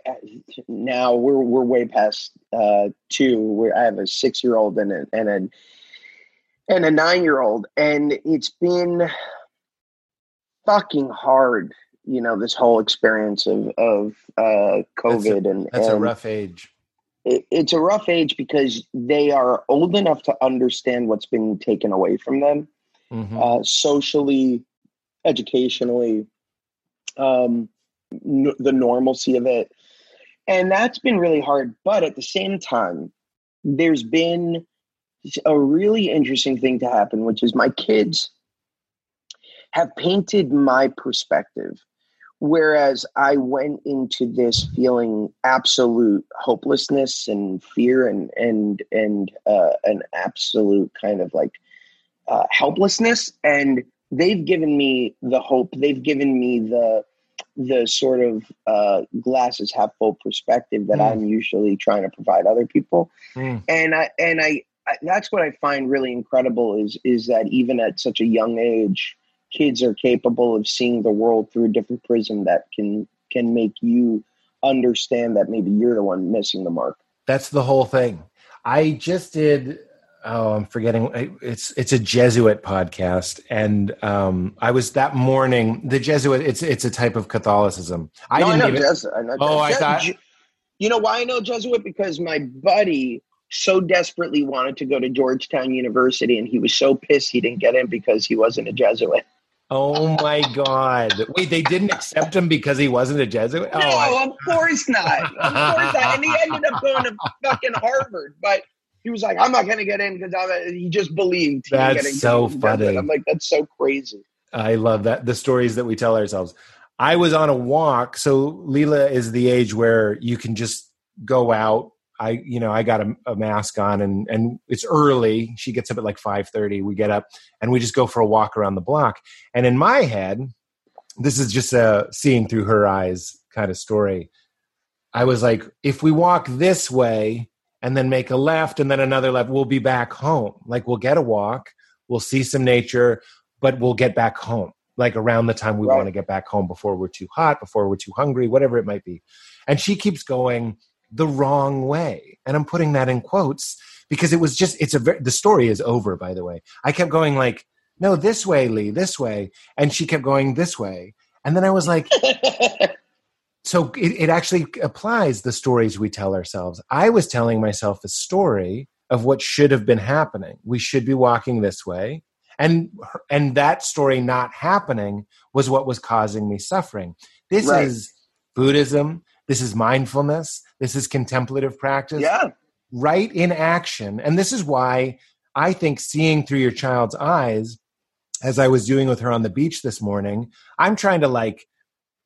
now we're we're way past uh, two. Where I have a six year old and a and a and a nine year old, and it's been fucking hard. You know this whole experience of of uh, COVID that's a, and that's and a rough age. It, it's a rough age because they are old enough to understand what's been taken away from them, mm-hmm. uh, socially, educationally, um, n- the normalcy of it. And that's been really hard. But at the same time, there's been a really interesting thing to happen, which is my kids have painted my perspective. Whereas I went into this feeling absolute hopelessness and fear and and and uh, an absolute kind of like uh, helplessness, and they've given me the hope. They've given me the the sort of uh, glasses half full perspective that mm. I'm usually trying to provide other people. Mm. And I and I, I, that's what I find really incredible is is that even at such a young age, kids are capable of seeing the world through a different prism that can can make you understand that maybe you're the one missing the mark. That's the whole thing. I just did oh i'm forgetting it's it's a jesuit podcast and um i was that morning the jesuit it's it's a type of catholicism i, no, didn't I know even, jesuit I know oh i thought you know why i know jesuit because my buddy so desperately wanted to go to georgetown university and he was so pissed he didn't get in because he wasn't a jesuit Oh my God! Wait, they didn't accept him because he wasn't a Jesuit. No, oh, of course not. Of course not. And he ended up going to fucking Harvard. But he was like, I'm not going to get in because I'm." he just believed. He that's so funny. I'm like, that's so crazy. I love that. The stories that we tell ourselves. I was on a walk. So Leela is the age where you can just go out. I, you know, I got a, a mask on and, and it's early. She gets up at like 530. We get up and we just go for a walk around the block. And in my head, this is just a seeing through her eyes kind of story. I was like, if we walk this way, and then make a left and then another left. We'll be back home. Like we'll get a walk, we'll see some nature, but we'll get back home. Like around the time we right. want to get back home before we're too hot, before we're too hungry, whatever it might be. And she keeps going the wrong way. And I'm putting that in quotes because it was just, it's a very, the story is over, by the way. I kept going like, no, this way, Lee, this way. And she kept going this way. And then I was like, so it, it actually applies the stories we tell ourselves. I was telling myself a story of what should have been happening. We should be walking this way. And and that story not happening was what was causing me suffering. This right. is Buddhism. This is mindfulness. This is contemplative practice. Yeah. Right in action. And this is why I think seeing through your child's eyes, as I was doing with her on the beach this morning, I'm trying to like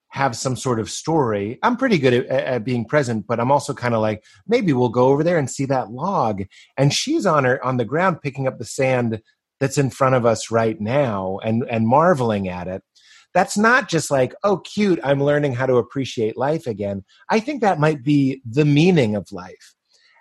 have some sort of story. I'm pretty good at, at being present, but I'm also kind of like, maybe we'll go over there and see that log. And she's on her on the ground picking up the sand that's in front of us right now and and marveling at it. That's not just like, oh, cute, I'm learning how to appreciate life again. I think that might be the meaning of life.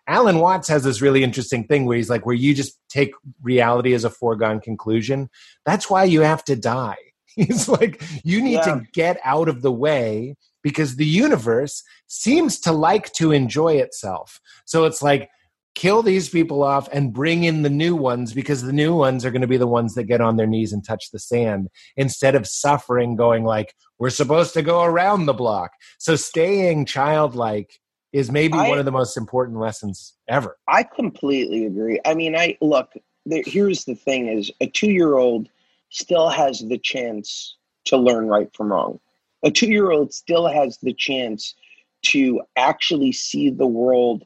Alan Watts has this really interesting thing where he's like, where you just take reality as a foregone conclusion. That's why you have to die He's like, you need yeah. to get out of the way because the universe seems to like to enjoy itself. So it's like, kill these people off and bring in the new ones because the new ones are going to be the ones that get on their knees and touch the sand instead of suffering going like we're supposed to go around the block. So staying childlike is maybe I, one of the most important lessons ever. I completely agree. I mean i look there, here's the thing is a two year old still has the chance to learn right from wrong. A two year old still has the chance to actually see the world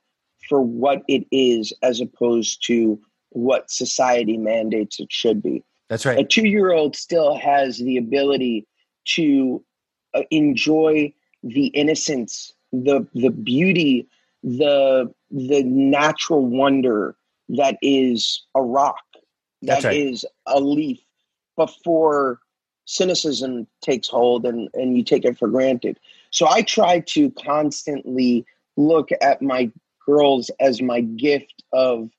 for what it is as opposed to what society mandates it should be. That's right. A two year old still has the ability to uh, enjoy the innocence, the, the beauty, the, the natural wonder that is a rock, that right. is a leaf, before cynicism takes hold and, and you take it for granted. So I try to constantly look at my girls as my gift of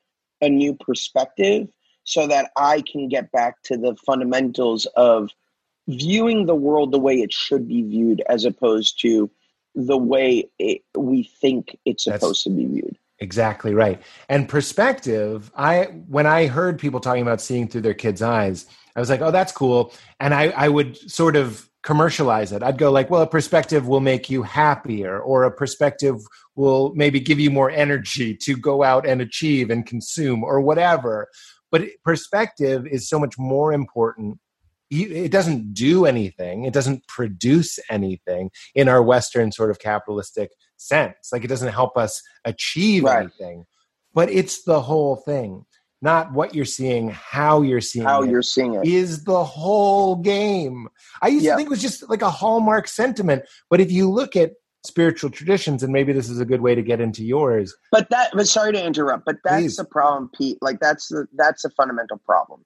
a new perspective so that I can get back to the fundamentals of viewing the world the way it should be viewed as opposed to the way it, we think it's supposed That's to be viewed. Exactly right. And perspective, I when I heard people talking about seeing through their kids' eyes, I was like, oh, that's cool. And I, I would sort of commercialize it. I'd go like, well, a perspective will make you happier, or a perspective will maybe give you more energy to go out and achieve and consume, or whatever. But perspective is so much more important it doesn't do anything it doesn't produce anything in our western sort of capitalistic sense like it doesn't help us achieve right. anything but it's the whole thing not what you're seeing how you're seeing how it, you're seeing it is the whole game i used to think it was just like a hallmark sentiment but if you look at spiritual traditions and maybe this is a good way to get into yours but that but sorry to interrupt but that's Please. the problem pete like that's the that's a fundamental problem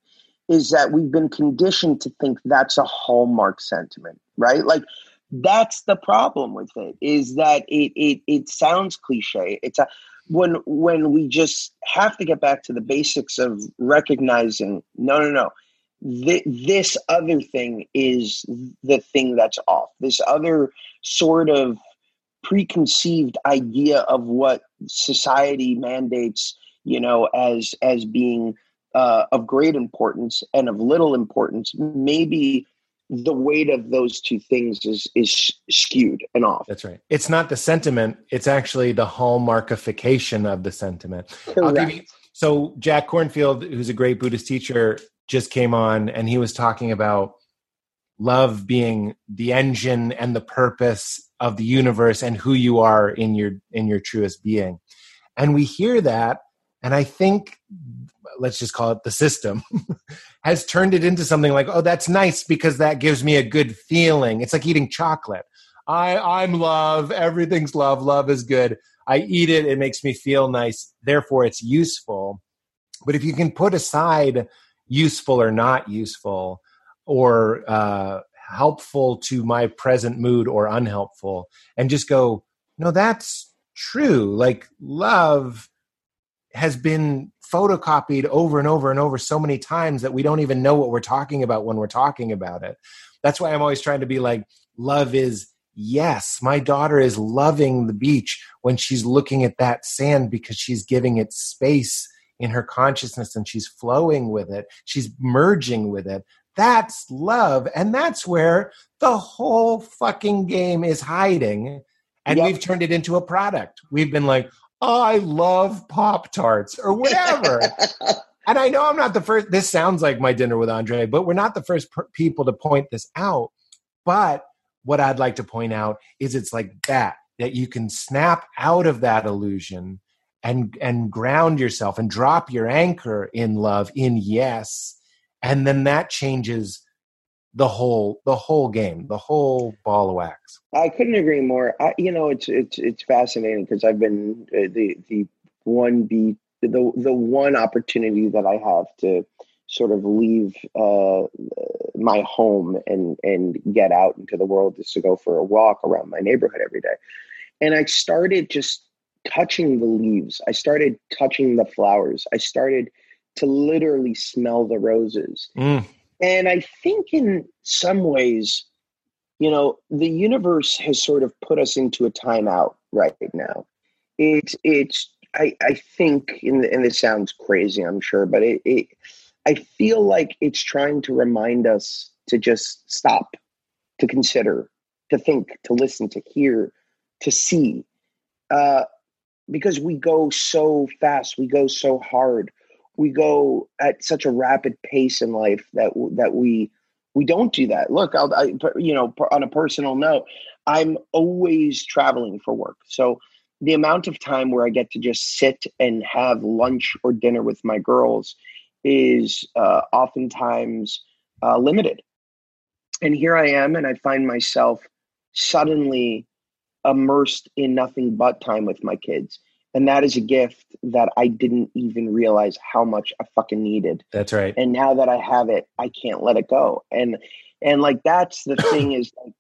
is that we've been conditioned to think that's a hallmark sentiment, right? Like that's the problem with it is that it it it sounds cliche. It's a when when we just have to get back to the basics of recognizing no no no. Th- this other thing is the thing that's off. This other sort of preconceived idea of what society mandates you know as as being uh, of great importance and of little importance, maybe the weight of those two things is is skewed and off. That's right. It's not the sentiment; it's actually the hallmarkification of the sentiment. You, so Jack Kornfield, who's a great Buddhist teacher, just came on, and he was talking about love being the engine and the purpose of the universe and who you are in your in your truest being. And we hear that, and I think let's just call it the system, has turned it into something like, oh, that's nice because that gives me a good feeling. It's like eating chocolate. I, I'm love, everything's love, love is good. I eat it, it makes me feel nice, therefore it's useful. But if you can put aside useful or not useful, or uh, helpful to my present mood or unhelpful, and just go, no, that's true. Like love has been photocopied over and over and over so many times that we don't even know what we're talking about when we're talking about it. That's why I'm always trying to be like, love is yes. My daughter is loving the beach when she's looking at that sand because she's giving it space in her consciousness and she's flowing with it, she's merging with it. That's love. And that's where the whole fucking game is hiding. And yep. we've turned it into a product. We've been like, I love Pop Tarts or whatever. and I know I'm not the first, this sounds like my dinner with Andre, but we're not the first per- people to point this out. But what I'd like to point out is it's like that, that you can snap out of that illusion and and ground yourself and drop your anchor in love in yes and then that changes the whole the whole game, the whole ball of wax. I couldn't agree more. I, you know, it's it's it's fascinating because I've been uh, the the one be the the one opportunity that I have to sort of leave uh, my home and and get out into the world is to go for a walk around my neighborhood every day, and I started just touching the leaves. I started touching the flowers. I started to literally smell the roses. Mm and I think in some ways, you know, the universe has sort of put us into a timeout right now. It's it's I, I think and, and this sounds crazy, I'm sure, but it, it I feel like it's trying to remind us to just stop, to consider, to think, to listen, to hear, to see. Uh, because we go so fast, we go so hard, we go at such a rapid pace in life that that we we don't do that. Look, I'll, I, you know, on a personal note, I'm always traveling for work, so the amount of time where I get to just sit and have lunch or dinner with my girls is uh, oftentimes uh, limited. And here I am, and I find myself suddenly immersed in nothing but time with my kids and that is a gift that I didn't even realize how much I fucking needed. That's right. And now that I have it, I can't let it go. And and like that's the thing is like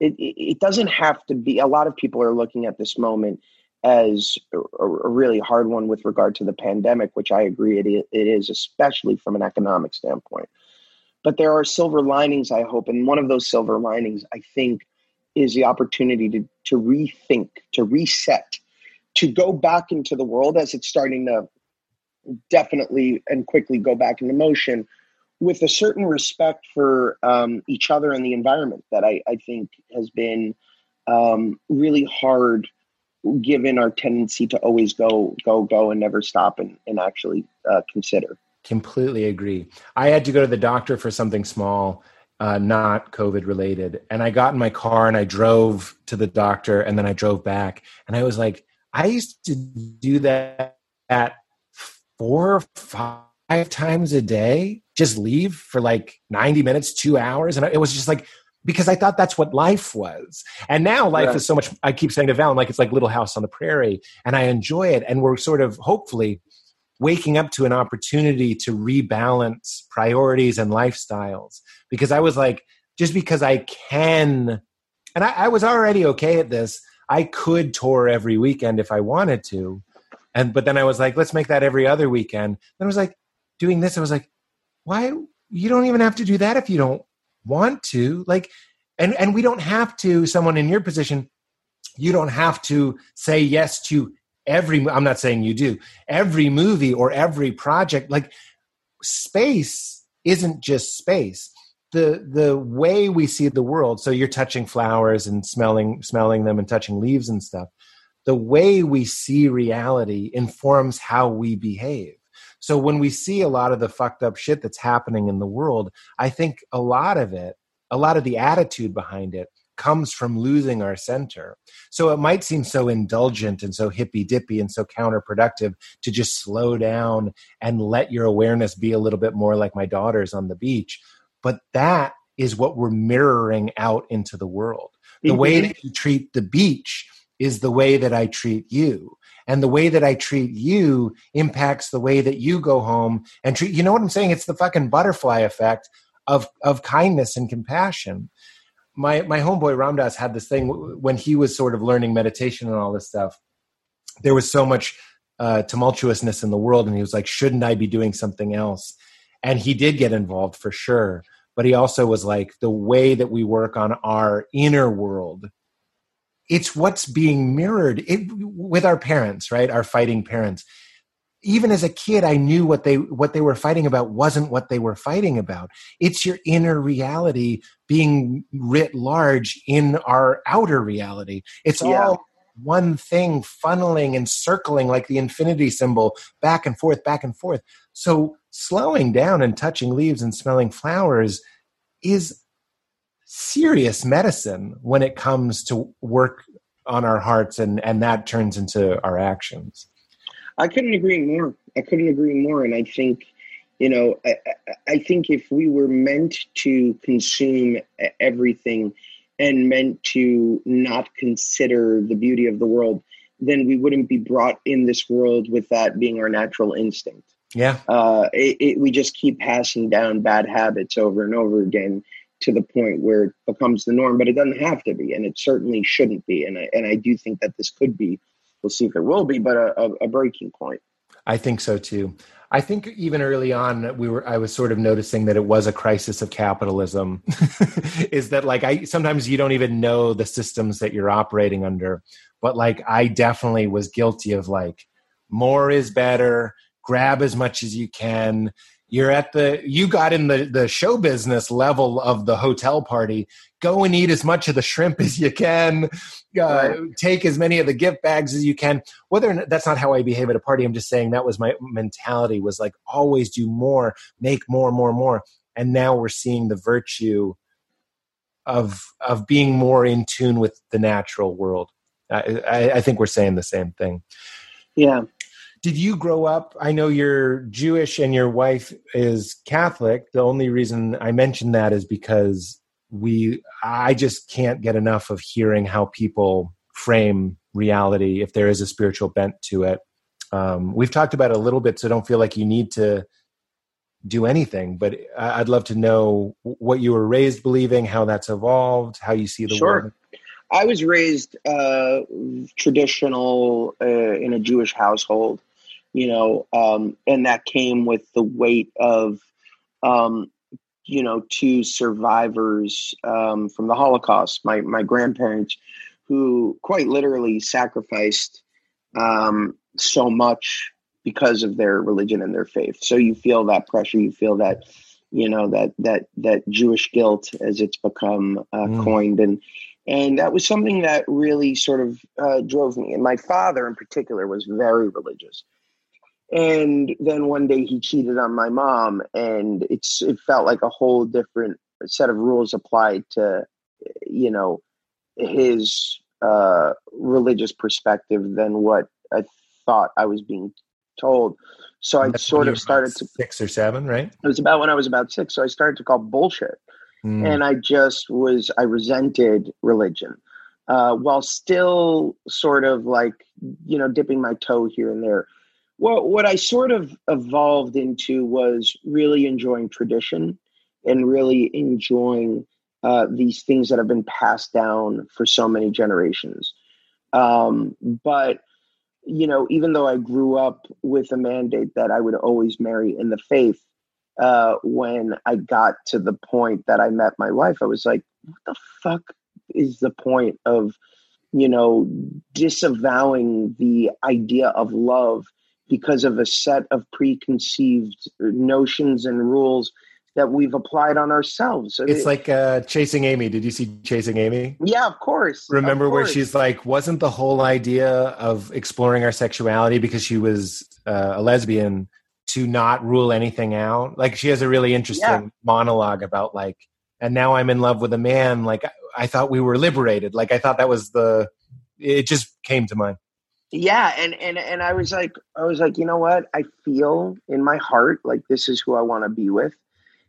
it, it doesn't have to be a lot of people are looking at this moment as a, a really hard one with regard to the pandemic, which I agree it is, it is, especially from an economic standpoint. but there are silver linings, I hope. And one of those silver linings, I think, is the opportunity to, to rethink, to reset, to go back into the world as it's starting to definitely and quickly go back into motion with a certain respect for um, each other and the environment that I, I think has been um, really hard given our tendency to always go, go, go and never stop and, and actually uh, consider. Completely agree. I had to go to the doctor for something small, uh, not COVID related. And I got in my car and I drove to the doctor and then I drove back. And I was like, I used to do that at four or five times a day, just leave for like 90 minutes, two hours. And it was just like, because I thought that's what life was. And now life yeah. is so much, I keep saying to Val, like it's like Little House on the Prairie, and I enjoy it. And we're sort of hopefully waking up to an opportunity to rebalance priorities and lifestyles because I was like, just because I can, and I, I, was already okay at this, I could tour every weekend if I wanted to. And, but then I was like, let's make that every other weekend. Then I was like, doing this, I was like, why? You don't even have to do that if you don't want to. Like, and, and we don't have to, someone in your position, you don't have to say yes to every i'm not saying you do every movie or every project like space isn't just space the the way we see the world so you're touching flowers and smelling smelling them and touching leaves and stuff the way we see reality informs how we behave so when we see a lot of the fucked up shit that's happening in the world i think a lot of it a lot of the attitude behind it comes from losing our center. So it might seem so indulgent and so hippy dippy and so counterproductive to just slow down and let your awareness be a little bit more like my daughter's on the beach. But that is what we're mirroring out into the world. The mm-hmm. way that you treat the beach is the way that I treat you. And the way that I treat you impacts the way that you go home and treat. You know what I'm saying? It's the fucking butterfly effect of of kindness and compassion my my homeboy Ram Dass had this thing when he was sort of learning meditation and all this stuff. There was so much uh, tumultuousness in the world, and he was like, "Shouldn't I be doing something else?" And he did get involved for sure, but he also was like, "The way that we work on our inner world, it's what's being mirrored it, with our parents, right? Our fighting parents." even as a kid i knew what they what they were fighting about wasn't what they were fighting about it's your inner reality being writ large in our outer reality it's yeah. all one thing funneling and circling like the infinity symbol back and forth back and forth so slowing down and touching leaves and smelling flowers is serious medicine when it comes to work on our hearts and and that turns into our actions I couldn't agree more. I couldn't agree more. And I think, you know, I, I think if we were meant to consume everything and meant to not consider the beauty of the world, then we wouldn't be brought in this world with that being our natural instinct. Yeah. Uh, it, it, we just keep passing down bad habits over and over again to the point where it becomes the norm, but it doesn't have to be, and it certainly shouldn't be. And I, and I do think that this could be we'll see if it will be, but a, a, a breaking point. I think so too. I think even early on, we were. I was sort of noticing that it was a crisis of capitalism. is that like I sometimes you don't even know the systems that you're operating under, but like I definitely was guilty of like more is better. Grab as much as you can you're at the you got in the the show business level of the hotel party. Go and eat as much of the shrimp as you can. Uh, take as many of the gift bags as you can. Whether or not, that's not how i behave at a party. I'm just saying that was my mentality was like always do more make more more more. And now we're seeing the virtue of of being more in tune with the natural world. I, I, I think we're saying the same thing. Yeah did you grow up i know you're jewish and your wife is catholic. The only reason i mention that is because we i just can't get enough of hearing how people frame reality if there is a spiritual bent to it. Um, we've talked about it a little bit so don't feel like you need to do anything but i'd love to know what you were raised believing how that's evolved how you see the sure. world. I was raised uh, traditional uh, in a jewish household you know, um, and that came with the weight of um, you know, two survivors um, from the Holocaust, my my grandparents, who quite literally sacrificed um, so much because of their religion and their faith. So you feel that pressure, you feel that, you know, that that that Jewish guilt as it's become uh, mm. coined, and and that was something that really sort of uh, drove me. And my father, in particular, was very religious. And then one day he cheated on my mom, and it's it felt like a whole different set of rules applied to, you know, his uh, religious perspective than what I thought I was being told. So I sort of started to six or seven, right? It was about when I was about six. So I started to call bullshit, mm. and I just was I resented religion, uh, while still sort of like you know dipping my toe here and there well, what I sort of evolved into was really enjoying tradition and really enjoying uh, these things that have been passed down for so many generations. Um, but you know, even though I grew up with a mandate that I would always marry in the faith, uh, when I got to the point that I met my wife, I was like, what the fuck is the point of, you know, disavowing the idea of love because of a set of preconceived notions and rules that we've applied on ourselves. it's like uh, Chasing Amy. Did you see Chasing Amy? Yeah, of course. Remember of course. where she's like, wasn't the whole idea of exploring our sexuality because she was uh, a lesbian to not rule anything out? Like she has a really interesting yeah. monologue about like, and now I'm in love with a man. Like I thought we were liberated. Like I thought that was the. It just came to mind yeah and and and i was like i was like you know what? I feel in my heart like this is who i want to be with.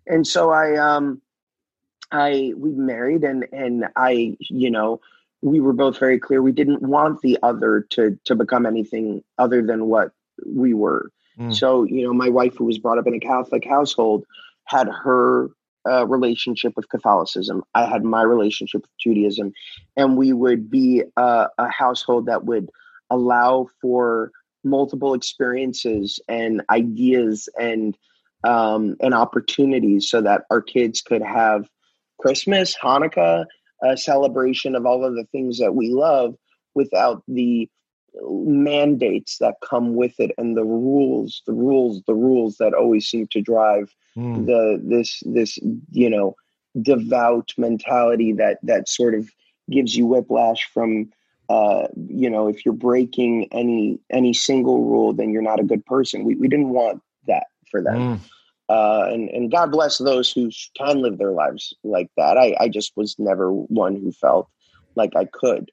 And so i um i we married and and i you know we were both very clear. We didn't want the other to to become anything other than what we were. Mm. so you know my wife who was brought up in a catholic household had her uh, relationship with catholicism. I had my relationship with judaism. And we would be uh, a household that would allow for multiple experiences and ideas and um, and opportunities so that our kids could have Christmas, Hanukkah, a celebration of all of the things that we love without the mandates that come with it and the rules the rules the rules that always seem to drive mm. the this this you know devout mentality that that sort of gives you whiplash from uh, you know, if you're breaking any any single rule, then you're not a good person. We we didn't want that for them. Mm. Uh, and and God bless those who can live their lives like that. I I just was never one who felt like I could.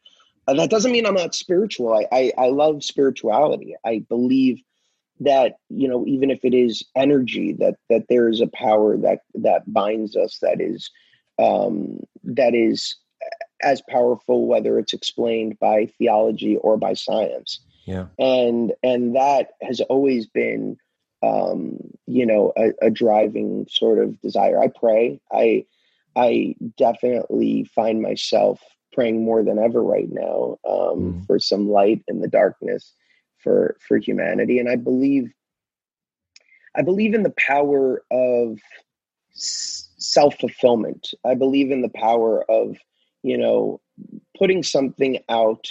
Uh, that doesn't mean I'm not spiritual. I, I I love spirituality. I believe that you know even if it is energy that that there is a power that that binds us that is um that is as powerful whether it's explained by theology or by science. Yeah. And and that has always been um you know a, a driving sort of desire. I pray. I i definitely find myself praying more than ever right now um, mm. for some light in the darkness for for humanity. And i believe i believe in the power of self-fulfillment. I believe in the power of you know, putting something out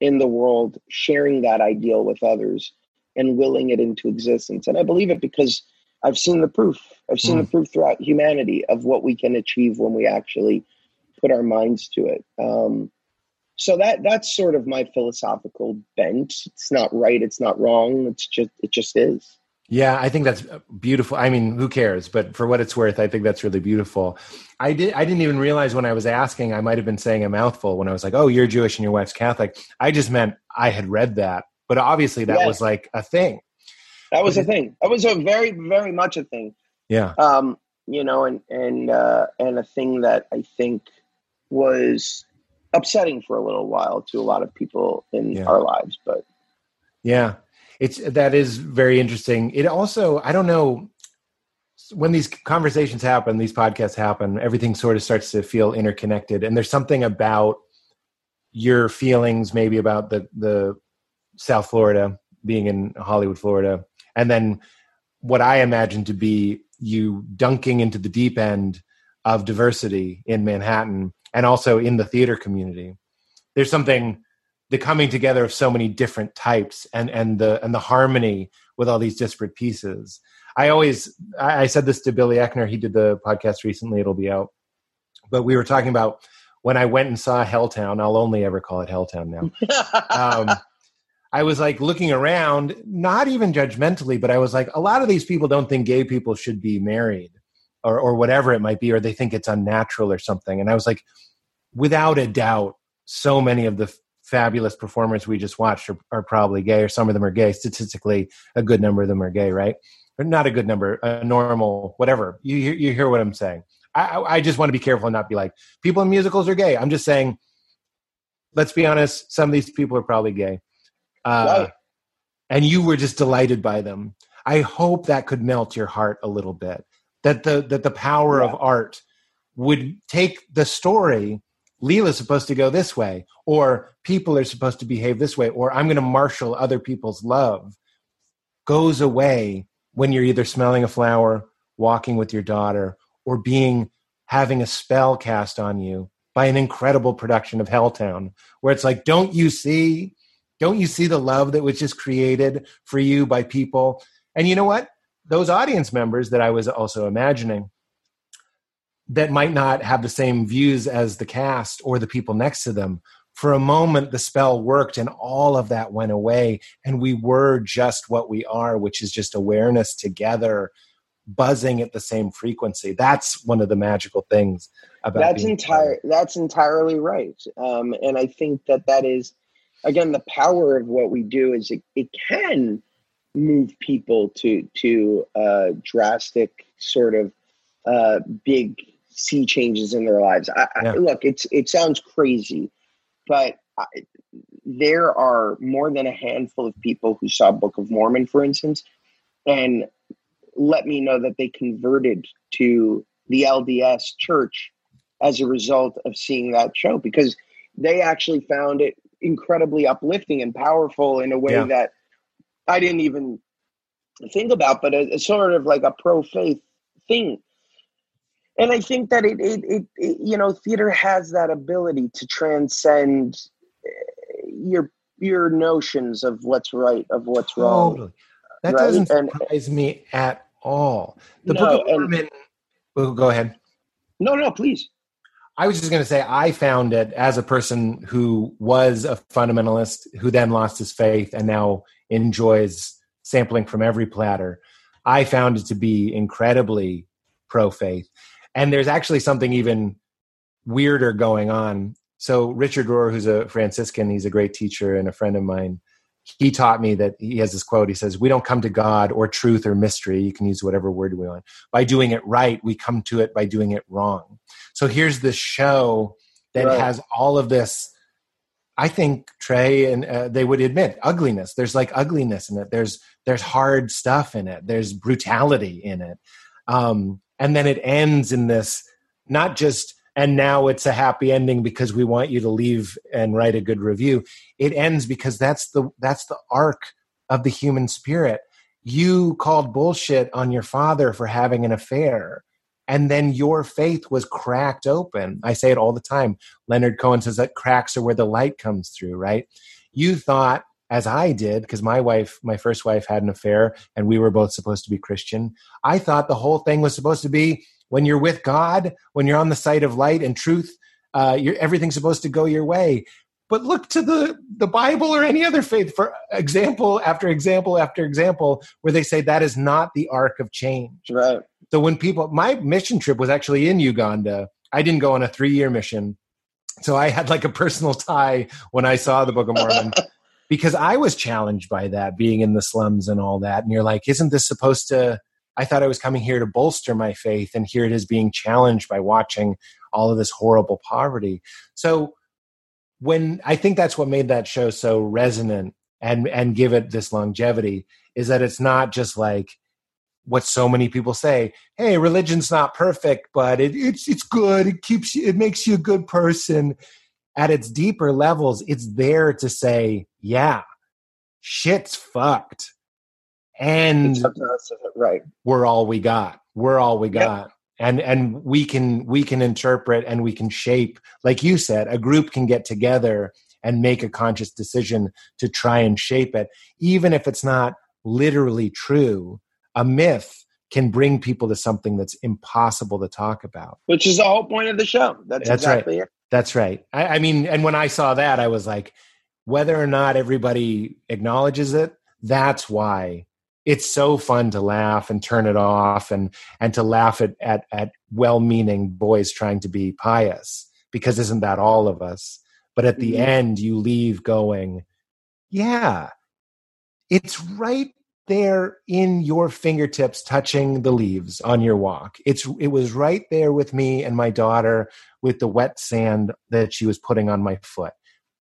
in the world, sharing that ideal with others, and willing it into existence. And I believe it because I've seen the proof. I've seen mm. the proof throughout humanity of what we can achieve when we actually put our minds to it. Um, so that that's sort of my philosophical bent. It's not right. It's not wrong. It's just it just is. Yeah, I think that's beautiful. I mean, who cares? But for what it's worth, I think that's really beautiful. I did. I didn't even realize when I was asking. I might have been saying a mouthful when I was like, "Oh, you're Jewish and your wife's Catholic." I just meant I had read that, but obviously that yes. was like a thing. That was a thing. That was a very, very much a thing. Yeah. Um, you know, and and uh, and a thing that I think was upsetting for a little while to a lot of people in yeah. our lives, but yeah it's that is very interesting. It also, I don't know, when these conversations happen, these podcasts happen, everything sort of starts to feel interconnected. And there's something about your feelings, maybe about the the South Florida, being in Hollywood, Florida, and then what I imagine to be you dunking into the deep end of diversity in Manhattan and also in the theater community. There's something the coming together of so many different types and and the and the harmony with all these disparate pieces. I always I said this to Billy Eichner. He did the podcast recently. It'll be out. But we were talking about when I went and saw Helltown. I'll only ever call it Helltown now. um, I was like looking around, not even judgmentally, but I was like, a lot of these people don't think gay people should be married or, or whatever it might be, or they think it's unnatural or something. And I was like, without a doubt, so many of the fabulous performers we just watched are, are, probably gay, or some of them are gay. Statistically, a good number of them are gay, right? Or not a good number, a normal, whatever. You, you hear what I'm saying. I, I just want to be careful and not be like, people in musicals are gay. I'm just saying, let's be honest, some of these people are probably gay. Uh, right. And you were just delighted by them. I hope that could melt your heart a little bit. That the that the power yeah. of art would take the story. Leela's supposed to go this way, or people are supposed to behave this way, or I'm going to marshal other people's love. Goes away when you're either smelling a flower, walking with your daughter, or being having a spell cast on you by an incredible production of Helltown, where it's like, don't you see? Don't you see the love that was just created for you by people? And you know what? Those audience members that I was also imagining that might not have the same views as the cast or the people next to them. For a moment, the spell worked and all of that went away. And we were just what we are, which is just awareness together, buzzing at the same frequency. That's one of the magical things about that's entire. That's entirely right. Um, and I think that that is again, the power of what we do is it, it can move people to to uh, drastic sort of uh, big sea changes in their lives. I, yeah. I, look, it's it sounds crazy, but I, there are more than a handful of people who saw Book of Mormon, for instance, and let me know that they converted to the LDS church as a result of seeing that show because they actually found it incredibly uplifting and powerful in a way yeah. that I didn't even think about, but it's sort of like a pro faith thing. And I think that it, it, it, it, you know, theater has that ability to transcend eh, your your notions of what's right, of what's wrong. Totally. That right? doesn't surprise and, me at all. The no, Book of Mormon. And, go ahead. No, no, please. I was just going to say, I found it as a person who was a fundamentalist, who then lost his faith and now enjoys sampling from every platter. I found it to be incredibly pro faith. And there's actually something even weirder going on. So, Richard Rohr, who's a Franciscan, he's a great teacher and a friend of mine he taught me that he has this quote. He says, We don't come to God or truth or mystery. You can use whatever word we want. By doing it right, we come to it by doing it wrong. So here's this show that right. has all of this. I think Trey and uh, they would admit ugliness. There's like ugliness in it. There's there's hard stuff in it. There's brutality in it, um, and then it ends in this not just and now it's a happy ending because we want you to leave and write a good review. It ends because that's the that's the arc of the human spirit. You called bullshit on your father for having an affair and then your faith was cracked open. I say it all the time. Leonard cohen says that cracks are where the light comes through right? You thought as i did because my wife my first wife had an affair and we were both supposed to be christian i thought the whole thing was supposed to be when you're with God, when you're on the side of light and truth, uh, everything's supposed to go your way. But look to the, the Bible or any other faith for example after example after example where they say that is not the arc of change. Right. So when people, my mission trip was actually in Uganda. I didn't go on a three year mission. So I had like a personal tie when I saw the Book of Mormon. because I was challenged by that, being in the slums and all that. And you're like, isn't this supposed to I thought I was coming here to bolster my faith, and here it is being challenged by watching all of this horrible poverty. So, when I think that's what made that show so resonant and and give it this longevity is that it's not just like what so many people say hey religion's not perfect but it, it's it's good it keeps you it makes you a good person at its deeper levels it's there to say yeah shit's fucked. And right. we're all we got. We're all we got. Yep. and and we can we can interpret and we can shape like you said a group can get together and make a conscious decision to try and shape it even if it's not literally true a myth can bring people to something that's impossible to talk about. Which is the whole point of the show. That's, that's exactly right. it. That's right. I, I mean and when i saw that i was like whether or not everybody acknowledges it that's why it's so fun to laugh and turn it off and and to laugh at at, at well-meaning boys trying to be pious because isn't that all of us? But at the mm-hmm. end you leave going yeah it's right there in your fingertips touching the leaves on your walk it's it was right there with me and my daughter with the wet sand that she was putting on my foot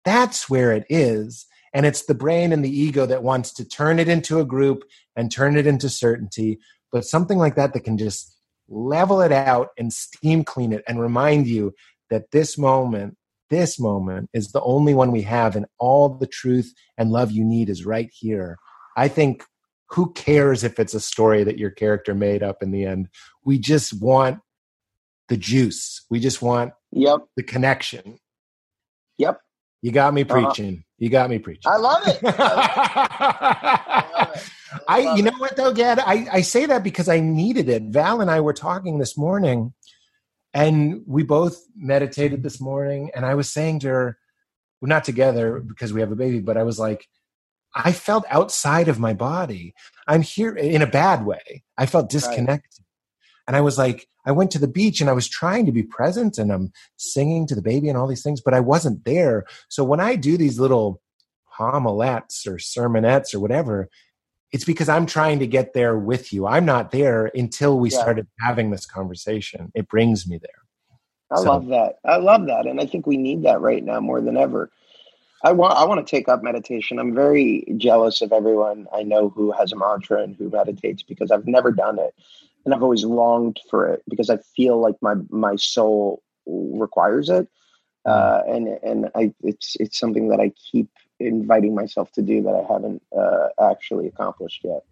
that's where it is and it's the brain and the ego that wants to turn it into a group and turn it into certainty. But something like that that can just level it out and steam clean it and remind you that this moment, this moment is the only one we have, and all the truth and love you need is right here. I think who cares if it's a story that your character made up in the end? We just want the juice. We just want yep. the connection. Yep. You got me uh-huh. preaching. Uh-huh. You got me preaching. I love it. I, love it. I, I you know what though, Gad? I, I say that because I needed it. Val and I were talking this morning, and we both meditated this morning. And I was saying to her, we're not together because we have a baby, but I was like, I felt outside of my body. I'm here in a bad way. I felt disconnected. Right. And I was like, I went to the beach and I was trying to be present and I'm singing to the baby and all these things, but I wasn't there. So when I do these little homilettes or sermonettes or whatever, it's because I'm trying to get there with you. I'm not there until we yeah. started having this conversation. It brings me there. I so. love that. I love that. And I think we need that right now more than ever. I want I want to take up meditation. I'm very jealous of everyone I know who has a mantra and who meditates because I've never done it and I've always longed for it because I feel like my my soul requires it, mm. uh, and and I it's it's something that I keep inviting myself to do that I haven't uh, actually accomplished yet.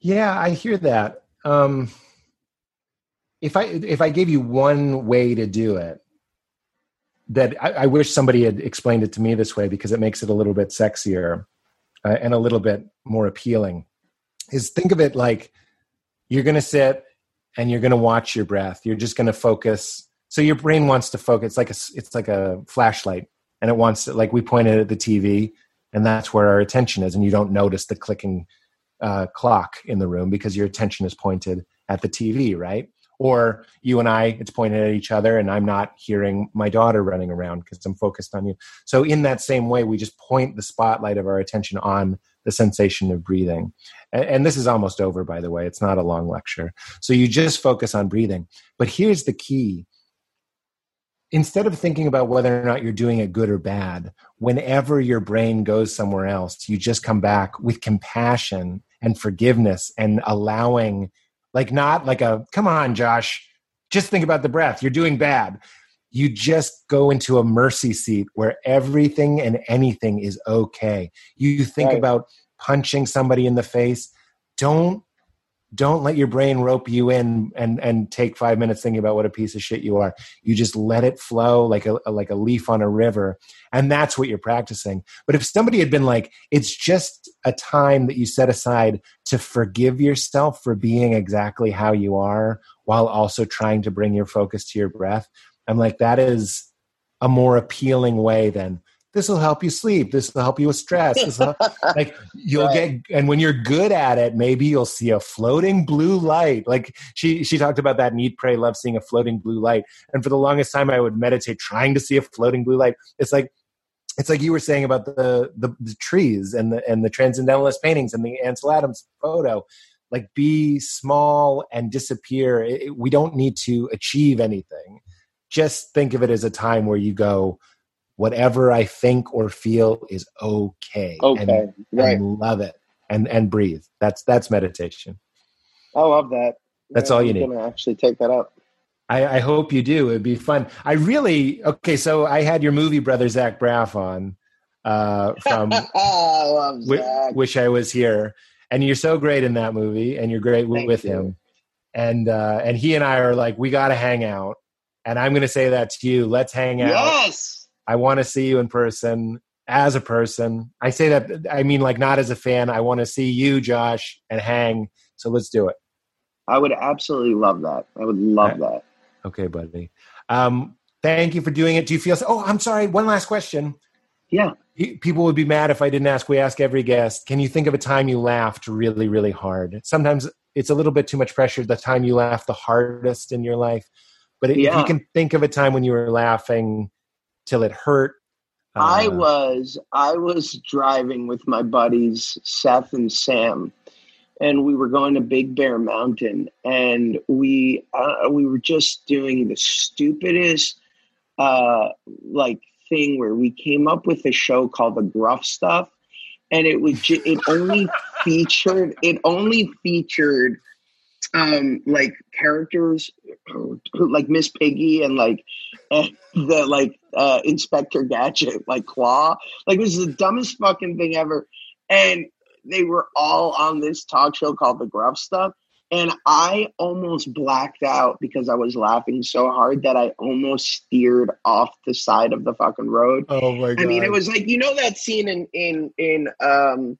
Yeah, I hear that. Um, if I if I gave you one way to do it, that I, I, wish somebody had explained it to me this way because it makes it a little bit sexier uh, and a little bit more appealing. Is think of it like you're going to sit and you're going to watch your breath. You're just going to focus. So your brain wants to focus. It's like a, it's like a flashlight, and it wants to, like we pointed at the TV, and that's where our attention is. And you don't notice the clicking uh, clock in the room because your attention is pointed at the TV, right? Or you and I, it's pointed at each other, and I'm not hearing my daughter running around because I'm focused on you. So, in that same way, we just point the spotlight of our attention on the sensation of breathing. And, and this is almost over, by the way. It's not a long lecture. So you just focus on breathing. But here's the key instead of thinking about whether or not you're doing it good or bad, whenever your brain goes somewhere else, you just come back with compassion and forgiveness and allowing, like, not like a, come on, Josh, just think about the breath. You're doing bad. You just go into a mercy seat where everything and anything is okay. You think right. about punching somebody in the face don't don't let your brain rope you in and and take five minutes thinking about what a piece of shit you are you just let it flow like a like a leaf on a river and that's what you're practicing but if somebody had been like it's just a time that you set aside to forgive yourself for being exactly how you are while also trying to bring your focus to your breath. I'm like that is a more appealing way than this will help you sleep. This will help you with stress. Like you'll right. get and when you're good at it maybe you'll see a floating blue light. Like she she talked about that need pray love seeing a floating blue light. And for the longest time i would meditate trying to see a floating blue light. It's like it's like you were saying about the the, the trees and the and the transcendentalist paintings and the ansel adams photo like be small and disappear it, we don't need to achieve anything just think of it as a time where you go whatever I think or feel is okay. Okay, and, right. And love it and and breathe. That's that's meditation. I love that. That's yeah, all you I'm need. Gonna actually take that up. I, I, hope you do. It'd be fun. I really okay. So I had your movie brother Zach Braff on uh, from I w- Wish I Was Here, and you're so great in that movie, and you're great with you. him. And uh, and he and I are like, we got to hang out. And I'm going to say that to you. Let's hang out. Yes. I want to see you in person as a person. I say that I mean like not as a fan. I want to see you, Josh, and hang. So let's do it. I would absolutely love that. I would love that. Okay, buddy. Um, thank you for doing it. Do you feel? Oh, I'm sorry. One last question. Yeah. People would be mad if I didn't ask. We ask every guest. Can you think of a time you laughed really, really hard? Sometimes it's a little bit too much pressure. The time you laughed the hardest in your life, but if Yeah. you can think of a time when you were laughing till it hurt. I uh, was I was driving with my buddies Seth and Sam, and we were going to Big Bear Mountain, and we uh, we were just doing the stupidest uh, like thing where we came up with a show called The Gruff Stuff, and it was ju- it only featured it only featured um like characters like Miss Piggy and like and the like uh Inspector Gadget like Claw. Like it was the dumbest fucking thing ever. And they were all on this talk show called The Gruff Stuff and I almost blacked out because I was laughing so hard that I almost steered off the side of the fucking road Oh my god! I mean, it was like you know that scene in in in um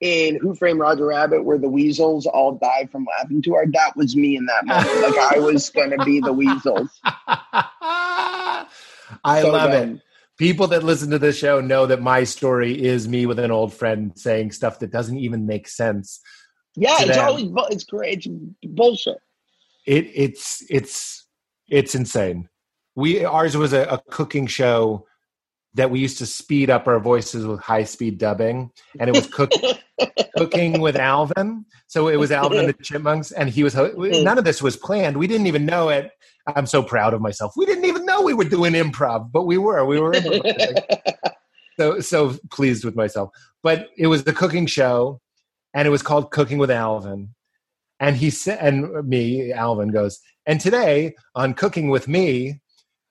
in Who Framed Roger Rabbit where the weasels all die from laughing too hard. That was me in that moment. like I was gonna be the weasels. I So love it. People that listen to this show know that my story is me with an old friend saying stuff that doesn't even make sense. Yeah, it's them. always it's great. It's bullshit. It it's it's it's insane. We ours was a, a cooking show that we used to speed up our voices with high speed dubbing, and it was cook, cooking with Alvin. So it was Alvin and the Chipmunks, and he was. Hmm. None of this was planned. We didn't even know it. I'm so proud of myself. We didn't even know we were doing improv, but we were. We were so so pleased with myself. But it was the cooking show, and it was called Cooking with Alvin. And he said, and me, Alvin goes, and today on Cooking with Me,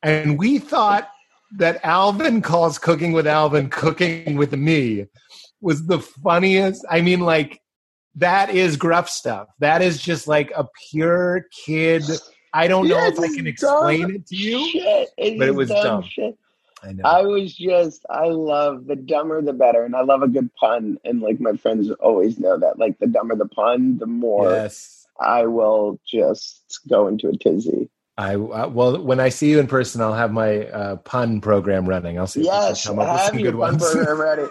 and we thought that Alvin calls Cooking with Alvin Cooking with Me was the funniest. I mean, like that is gruff stuff. That is just like a pure kid. I don't know Yeah, if I can explain it to you. Shit. But it was dumb dumb. Shit. I know. I was just I love the dumber the better, and I love a good pun. And like my friends always know that, like the dumber the pun, the more yes. I will just go into a tizzy. I uh, well, when I see you in person, I'll have my uh, pun program running. I'll see if Yes, we can come up with have some good ones. ready.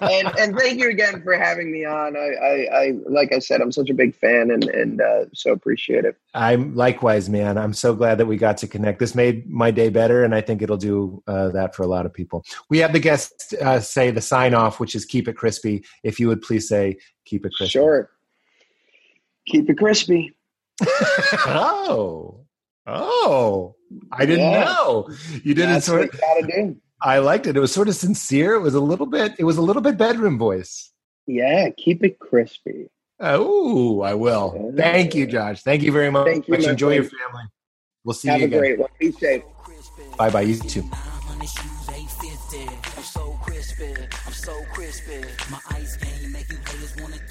and and thank you again for having me on. I, I, I like I said, I'm such a big fan and and uh, so appreciate it. I'm likewise, man. I'm so glad that we got to connect. This made my day better, and I think it'll do uh, that for a lot of people. We have the guests uh, say the sign off, which is "Keep it crispy." If you would please say "Keep it crispy." Sure. Keep it crispy. oh, oh! I didn't Yeah. know you did it. Sort. what you gotta do. I liked it. It was sort of sincere. It was a little bit. It was a little bit bedroom voice. Yeah, keep it crispy. Oh, I will. Thank you, Josh. Thank you very much. Thank you, my Enjoy your family. We'll see you. Have a again. great one. Be safe. Bye bye. You too. 900 shoes, 850. I'm so crispy. I'm so crispy. My ice game make you haters wanna get